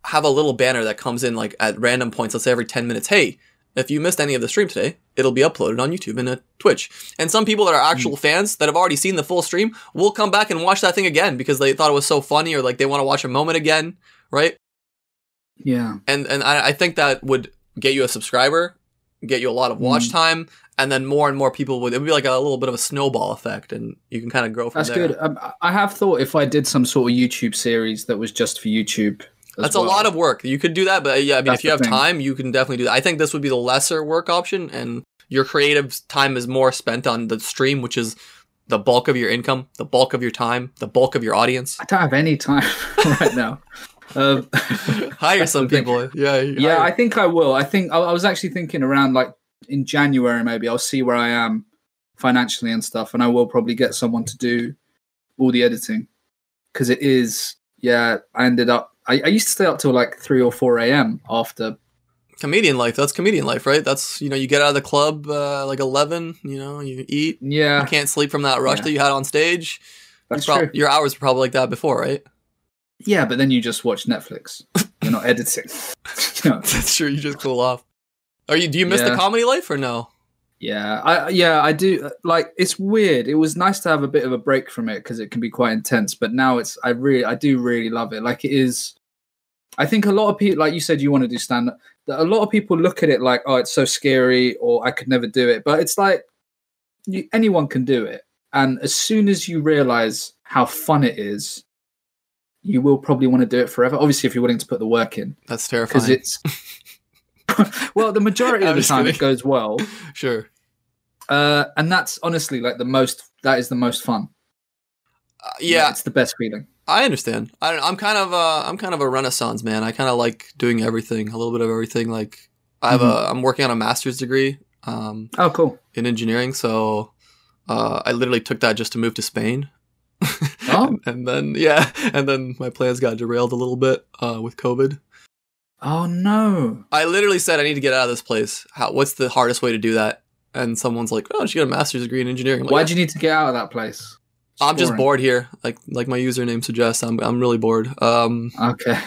have a little banner that comes in like at random points, let's say every 10 minutes. Hey, if you missed any of the stream today, it'll be uploaded on YouTube and a Twitch." And some people that are actual Hmm. fans that have already seen the full stream will come back and watch that thing again because they thought it was so funny or like they want to watch a moment again, right? Yeah. and and I, I think that would get you a subscriber, get you a lot of watch Mm. time, and then more and more people would. It would be like a little bit of a snowball effect, and you can kind of grow from there. That's there. good. Um, I have thought if I did some sort of YouTube series that was just for YouTube. That's a lot of work. You could do that, but yeah, I mean, That's if you have thing. time, you can definitely do that. I think this would be the lesser work option, and your creative time is more spent on the stream, which is the bulk of your income, the bulk of your time, the bulk of your audience. I don't have any time right now. Um, Hire some people. Yeah, Yeah, hire- I think I will. I think I, I was actually thinking around like in January maybe I'll see where I am financially and stuff, and I will probably get someone to do all the editing because it is. Yeah, I ended up. I, I used to stay up till like three or four a.m. after. comedian life. That's comedian life, right? That's you know, you get out of the club uh, like eleven. You know, you eat. Yeah, You can't sleep from that rush Yeah. that you had on stage. that's You prob- true. Your hours were probably like that before, right? Yeah, but then you just watch Netflix. You're not editing. you know? That's true. You just cool off. Are you? Do you miss the comedy life or no? Yeah, I yeah I do. Like it's weird. It was nice to have a bit of a break from it because it can be quite intense. But now it's I really I do really love it. Like it is. I think a lot of people, like you said, you want to do stand up. A lot of people look at it like, oh, it's so scary, or I could never do it. But it's like you, anyone can do it. And as soon as you realize how fun it is, you will probably want to do it forever. Obviously, if you're willing to put the work in, That's terrifying. because it's. well, the majority of the time kidding. it goes well. sure. Uh, and that's honestly like the most. That is the most fun. Uh, yeah, it's the best feeling. I understand. I, I'm kind of uh, I'm kind of a renaissance man. I kind of like doing everything, a little bit of everything. Like I have Mm-hmm. a I'm working on a master's degree um, Oh, cool. in engineering, so uh, I literally took that just to move to Spain. Oh. and then yeah, and then my plans got derailed a little bit uh, with COVID. Oh no. I literally said I need to get out of this place. How? What's the hardest way to do that? And someone's like, "Oh, she got a master's degree in engineering." Like, Why'd you need to get out of that place? It's I'm just bored here. Like like my username suggests, I'm I'm really bored. Um, Okay.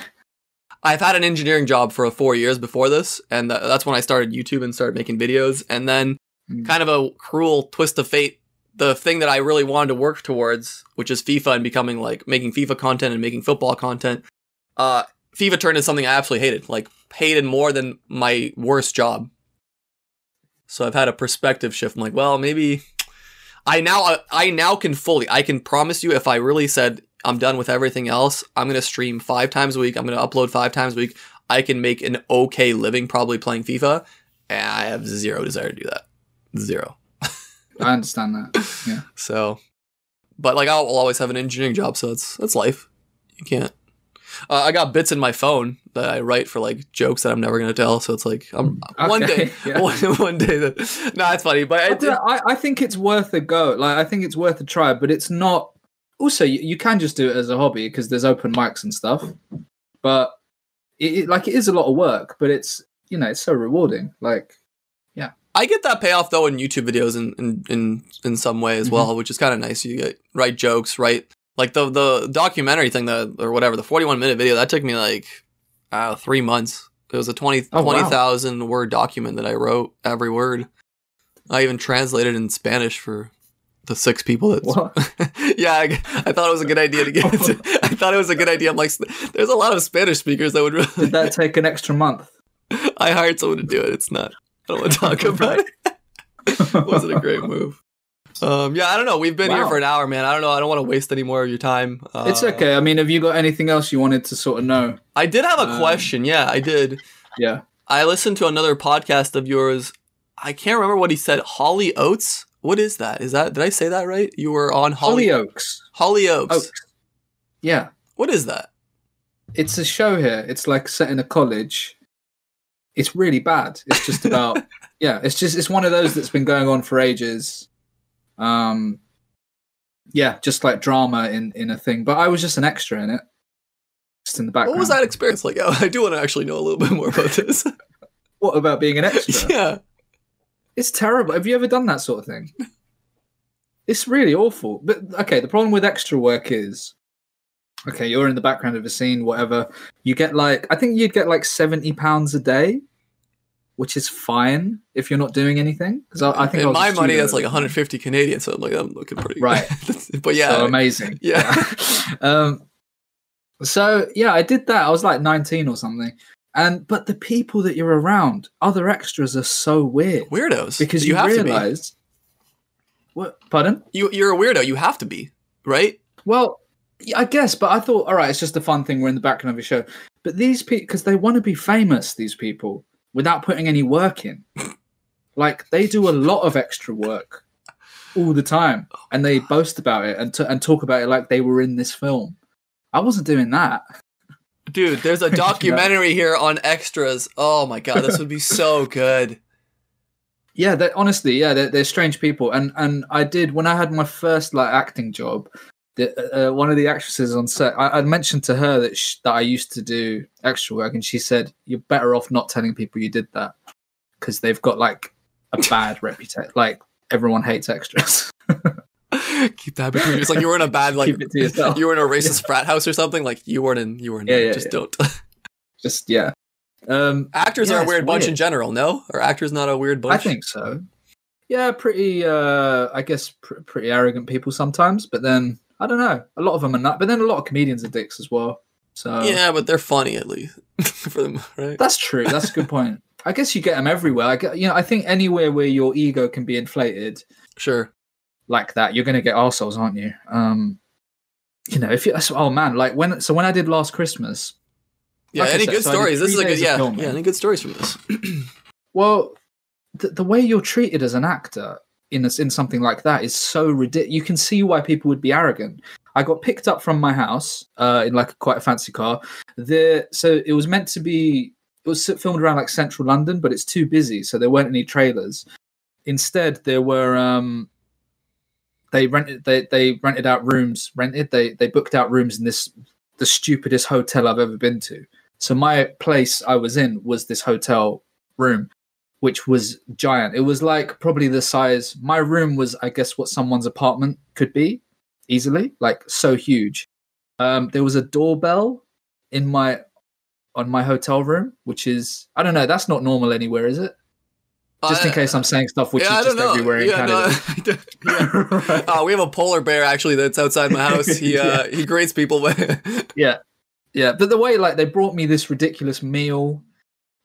I've had an engineering job for four years before this, and th- that's when I started YouTube and started making videos. And then, Mm. kind of a cruel twist of fate, the thing that I really wanted to work towards, which is FIFA and becoming like making FIFA content and making football content, uh, FIFA turned into something I absolutely hated, like hated more than my worst job. So I've had a perspective shift. I'm like, well, maybe I now I now can fully I can promise you if I really said I'm done with everything else, I'm gonna stream five times a week. I'm gonna upload five times a week. I can make an okay living probably playing FIFA, and I have zero desire to do that. Zero. I understand that. Yeah. So, but like I'll, I'll always have an engineering job, so that's that's life. You can't. Uh, I got bits in my phone that I write for like jokes that I'm never gonna tell. So it's like one Okay, day, yeah. one, one day that. No, it's funny, but I, don't I, I think it's worth a go. Like I think it's worth a try, but it's not. Also, you, you can just do it as a hobby because there's open mics and stuff. But it, it like it is a lot of work, but it's you know it's so rewarding. Like I get that payoff though in YouTube videos in in in, in some way as Mm-hmm. well, which is kind of nice. You get write jokes, right? Like the the documentary thing that or whatever the 41 minute video that took me like uh, three months. It was a 20 Oh, wow. 20,000 word document that I wrote every word. I even translated in Spanish for the six people that yeah, I, I thought it was a good idea to get. Into, I thought it was a good idea. I'm like, there's a lot of Spanish speakers that would really. Did that take an extra month? I hired someone to do it. It's not. I don't want to talk about it. wasn't a great move. Um, yeah, I don't know. We've been here for an hour, man. I don't know. I don't want to waste any more of your time. Uh, It's okay. I mean, have you got anything else you wanted to sort of know? I did have a Um, question. Yeah, I did. Yeah. I listened to another podcast of yours. I can't remember what he said. Holly Oates. What is that? Is that did I say that right? You were on Holly Hollyoaks. Holly Oaks. Oaks. Yeah. What is that? It's a show here. It's like set in a college. It's really bad. It's just about yeah, it's just it's one of those that's been going on for ages. Um yeah, just like drama in in a thing. But I was just an extra in it. Just in the background. What was that experience like? Oh, I do want to actually know a little bit more about this. What about being an extra? yeah. It's terrible. Have you ever done that sort of thing? It's really awful. But okay, the problem with extra work is okay, you're in the background of a scene, whatever. You get like I think you'd get like seventy pounds a day, which is fine if you're not doing anything. Because I, I think in my money that's like 150 Canadian, so I'm like I'm looking pretty Right. but yeah, so amazing. Yeah. um. So yeah, I did that. I was like nineteen or something. And but the people that you're around, other extras, are so weird weirdos because you, you, have realize. What? Pardon? You you're a weirdo. You have to be right. Well, yeah, I guess, but I thought, all right, it's just a fun thing. We're in the background of a show. But these people, because they want to be famous, these people, without putting any work in. like they do a lot of extra work all the time, and they boast about it and t- and talk about it like they were in this film. I wasn't doing that. Dude, there's a documentary here on extras. Oh my god, this would be so good. Yeah, honestly, yeah, they're, they're strange people. And and I did when I had my first like acting job. The, uh, one of the actresses on set, I, I mentioned to her that sh- that I used to do extra work, and she said, "You're better off not telling people you did that because they've got like a bad reputation. Like everyone hates extras." Keep that between you. It's like you were in a bad like Keep it to yourself. you were in a racist frat house or something. Like you weren't in you weren't Yeah, in. yeah, just yeah. don't. Just yeah. Um, actors Yeah, are a it's weird bunch in general, no? Are actors not a weird bunch? I think so. Yeah, pretty. uh I guess pr- pretty arrogant people sometimes, but then I don't know. A lot of them are not. But then a lot of comedians are dicks as well. So Yeah, but they're funny at least for them, right? That's true. That's a good point. I guess you get them everywhere. I get, you know, I think anywhere where your ego can be inflated Sure. like that, you're going to get assholes, aren't you? Um, you know, if you, oh man, like when, so when I did last Christmas, Yeah. Like any said, good so stories? This is three a good yeah. Yeah. Any good stories from this? well, the, the way you're treated as an actor in in something like that is so ridiculous. You can see why people would be arrogant. I got picked up from my house uh, in like a quite a fancy car. The so it was meant to be. It was filmed around like central London, but it's too busy, so there weren't any trailers. Instead, there were. Um, they rented. They they rented out rooms. Rented. They they booked out rooms in this the stupidest hotel I've ever been to. So my place I was in was this hotel room, which was giant. It was like probably the size. My room was, I guess, what someone's apartment could be easily, like so huge. Um, there was a doorbell in my on my hotel room, which is I don't know. That's not normal anywhere, is it? Just in case I'm saying stuff which yeah, I is just know. everywhere in yeah, no, Canada. I don't- yeah. Uh, we have a polar bear actually that's outside my house. He uh, he greets people, yeah yeah but the way like they brought me this ridiculous meal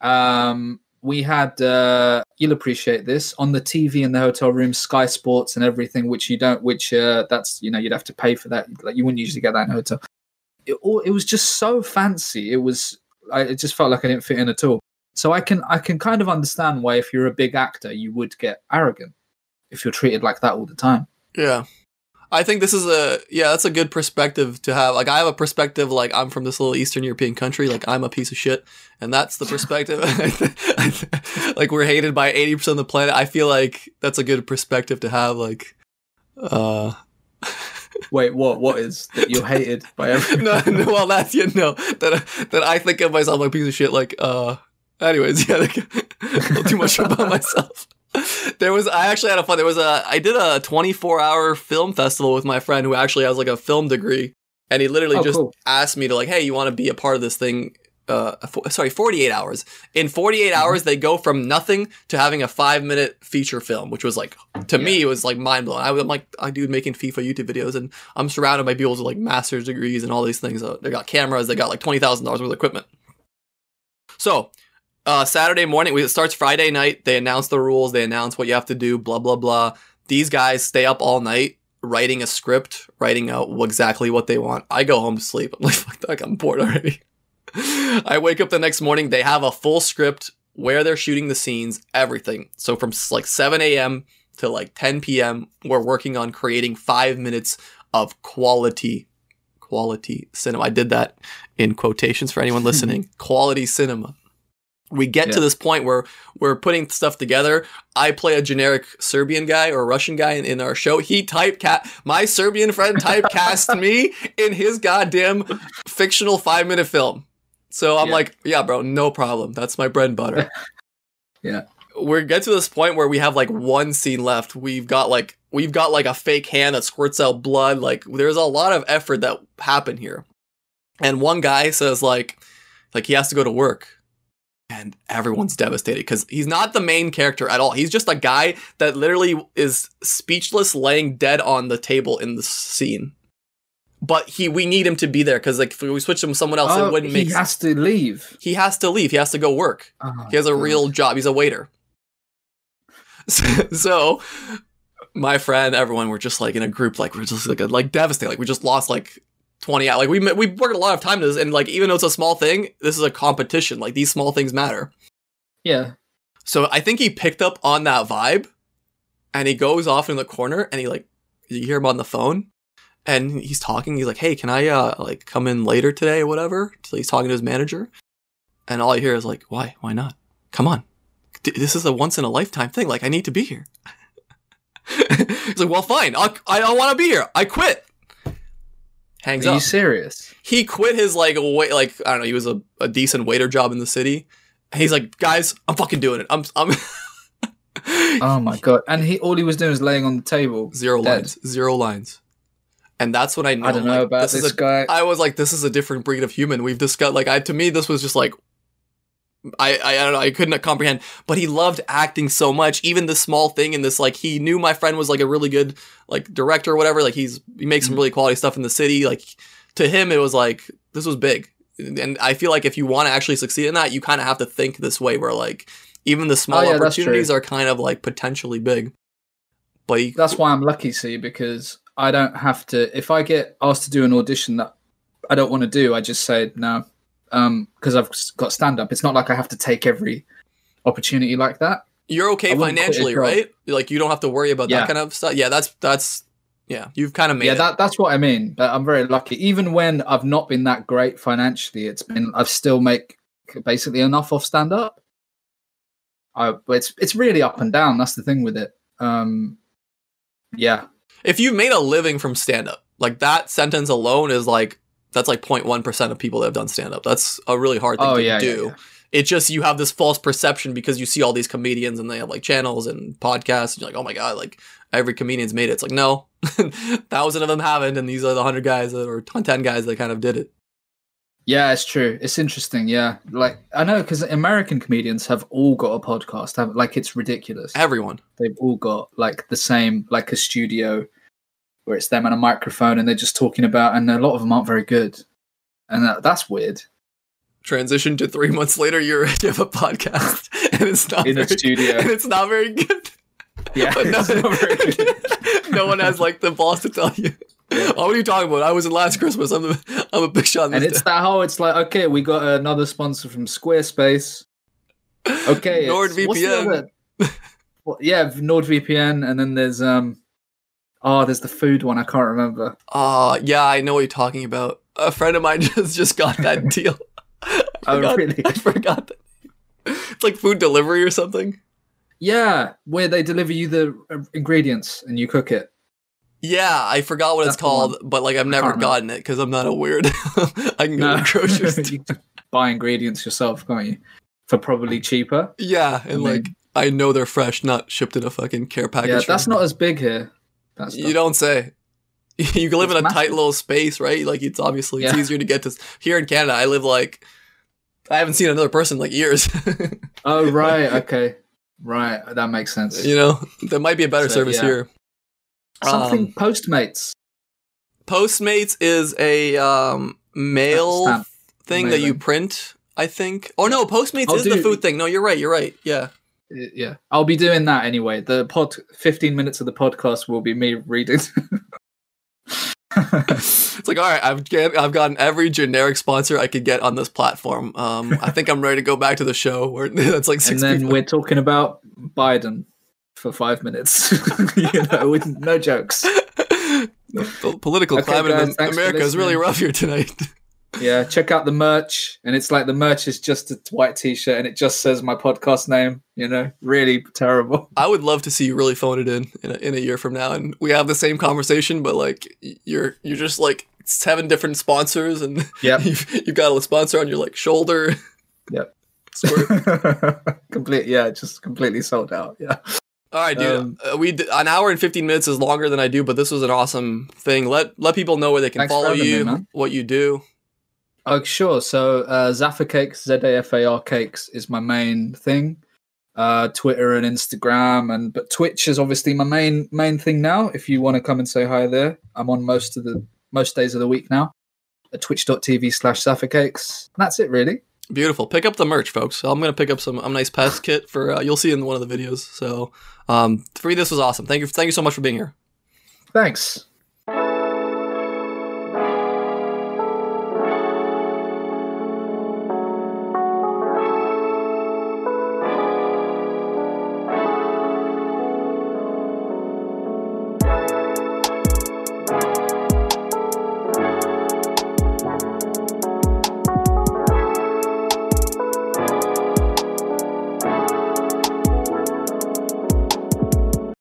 um we had uh you'll appreciate this on the tv in the hotel room sky sports and everything which you don't which uh that's you know you'd have to pay for that like you wouldn't usually get that in a hotel. It, it was just so fancy it was I, it just felt like i didn't fit in at all. So i can i can kind of understand why if you're a big actor you would get arrogant if you're treated like that all the time. Yeah. I think this is a yeah, that's a good perspective to have. Like I have a perspective like I'm from this little Eastern European country, like I'm a piece of shit, and that's the perspective. like we're hated by eighty percent of the planet. I feel like that's a good perspective to have. Like, uh, Wait, what? What is that you're hated by everyone? no, no, well, that's you know that that I think of myself like a piece of shit. Like, uh, anyways, yeah, like, too much about myself. There was I actually had a fun. There was a I did a 24 hour film festival with my friend who actually has like a film degree, and he literally Oh, just cool. asked me to like, hey, you want to be a part of this thing? Uh, fo- sorry, 48 hours. In 48 Mm-hmm. hours, they go from nothing to having a five minute feature film, which was like to me it was like mind blowing. I was I'm like I do making FIFA YouTube videos, and I'm surrounded by people with like master's degrees and all these things. Uh, they got cameras, they got like twenty thousand dollars worth of equipment. So, uh, Saturday morning, we, it starts Friday night. They announce the rules, they announce what you have to do, blah blah blah. These guys stay up all night writing a script, writing out exactly what they want. I go home to sleep. I'm like, fuck that, I'm bored already. I wake up the next morning. They have a full script where they're shooting the scenes, everything. So from like 7 a.m. to like 10 p.m., we're working on creating five minutes of quality, quality cinema. I did that in quotations for anyone listening. quality cinema. We get to this point where we're putting stuff together. I play a generic Serbian guy or Russian guy in, in our show. He typecast my Serbian friend typecast me in his goddamn fictional five minute film. So I'm Yeah. like, yeah, bro, no problem. That's my bread and butter. Yeah. We get to this point where we have like one scene left. We've got like we've got like a fake hand that squirts out blood. Like there's a lot of effort that happened here. And one guy says like like he has to go to work. And everyone's devastated because he's not the main character at all. He's just a guy that literally is speechless, laying dead on the table in the scene. But he, we need him to be there because like if we switch him with someone else, Oh, it wouldn't make. he has to leave. he has to leave. He has to go work. Oh, He has a God. real job. He's a waiter. so, my friend, everyone, we're just like in a group, like we're just like like devastated. Like we just lost like twenty out. Like we we worked a lot of time to this, and like even though it's a small thing, this is a competition. Like these small things matter. Yeah. So I think he picked up on that vibe, and he goes off in the corner, and he like you hear him on the phone, and he's talking. He's like, "Hey, can I uh like come in later today or whatever?" So he's talking to his manager, and all I hear is like, "Why? Why not? Come on, D- this is a once in a lifetime thing. Like I need to be here." he's like, "Well, fine. I'll, I don't want to be here. I quit." Hangs Are up you serious? he quit his like wait like I don't know he was a, a decent waiter job in the city. And he's like, guys, I'm fucking doing it. I'm I'm Oh my god! And he all he was doing was laying on the table. zero dead. lines, zero lines. And that's when I know. I don't know like, about this. this, is a, guy. I was like, this is a different breed of human. We've discussed like I to me this was just like. I, I I don't know I couldn't comprehend, but he loved acting so much. Even this small thing in this, like he knew my friend was like a really good like director or whatever. Like he's he makes some Mhm. really quality stuff in the city. Like to him, it was like this was big. And I feel like if you want to actually succeed in that, you kind of have to think this way, where like even the small Oh, yeah, opportunities are kind of like potentially big. But he, That's why I'm lucky, see, because I don't have to. If I get asked to do an audition that I don't want to do, I just say no, because I've got stand up. It's not like I have to take every opportunity like that. you're okay I wouldn't quit a financially, right? Like you don't have to worry about Yeah. that kind of stuff. Yeah, that's that's yeah. You've kind of made yeah, it. that that's what I mean. But I'm very lucky. Even when I've not been that great financially, it's been I've still make basically enough off stand up. I but it's it's really up and down. That's the thing with it. Um, yeah, if you made a living from stand up, like that sentence alone is like that's like 0.1 percent of people that have done stand up. That's a really hard thing Oh, to yeah, yeah, do. yeah. It's just you have this false perception because you see all these comedians and they have like channels and podcasts, and you're like, oh my god, like every comedian's made it. It's like no, thousand of them haven't, and these are the hundred guys that, or ten guys that kind of did it. Yeah, it's true. It's interesting. Yeah, like I know because American comedians have all got a podcast. Have, like it's ridiculous. Everyone. They've all got like the same, like a studio where it's them and a microphone, and they're just talking about. And a lot of them aren't very good, and that, that's weird. Transition to three months later, you're you have a podcast, and it's not In a very, studio. and it's not very good. Yeah, But no, it's not very good. no one has like the balls to tell you. Yeah. Oh, what are you talking about? I was in last Christmas. I'm a, I'm a big shot. and it's that whole. It's like okay, we got another sponsor from Squarespace. Okay, the NordVPN. Well, yeah, NordVPN, and then there's um, Oh, there's the food one. I can't remember. Uh yeah, I know what you're talking about. A friend of mine just just got that deal. I Oh, forgot- really? I forgot that. It's like food delivery or something. Yeah, where they deliver you the uh, ingredients and you cook it. Yeah, I forgot what That's it's called, but like I've never gotten it because I'm not a weird. I can go to the grocery store. buy ingredients yourself, can't you? For probably cheaper. Yeah, and mean- like I know they're fresh, not shipped in a fucking care package. yeah, that's not as big here. That's You don't say. You can live It's in a tight little space, right? Like it's obviously it's Yeah. easier to get to. Here in Canada, I live like I haven't seen another person in like years. Oh right, okay, right. That makes sense. you know, there might be a better So, service yeah. here. Something Um, Postmates. Postmates is a um, mail thing that you print. I think. Oh no, Postmates I'll is the food thing. No, you're right. You're right. Yeah. Y- Yeah, I'll be doing that anyway. The pod, fifteen minutes of the podcast will be me reading. It's like, all right, I've get, I've gotten every generic sponsor I could get on this platform. Um, I think I'm ready to go back to the show where that's like and then people. we're talking about Biden for five minutes. you know, with no jokes. the political Okay, climate guys, in America is really rough here tonight. Yeah, check out the merch, and it's like the merch is just a white T-shirt, and it just says my podcast name. You know, really terrible. I would love to see you really phone it in in a, in a year from now, and we have the same conversation, but like you're you're just like seven different sponsors, and yeah, you've, you've got a sponsor on your like shoulder. Yep. Complete. Yeah, just completely sold out. Yeah. All right, dude. Um, uh, we d- an hour and fifteen minutes is longer than I do, but this was an awesome thing. Let let people know where they can follow having me, you, what you do. Oh, sure. So, uh, Zafar Cakes, Z A F A R Cakes, is my main thing. Uh, Twitter and Instagram, and but Twitch is obviously my main main thing now. If you want to come and say hi there, I'm on most of the most days of the week now. At twitch.tv slash Cakes. That's it, really. Beautiful. Pick up the merch, folks. I'm gonna pick up some a nice PES kit for uh, you'll see in one of the videos. So, um, three, this was awesome. Thank you, thank you so much for being here. Thanks.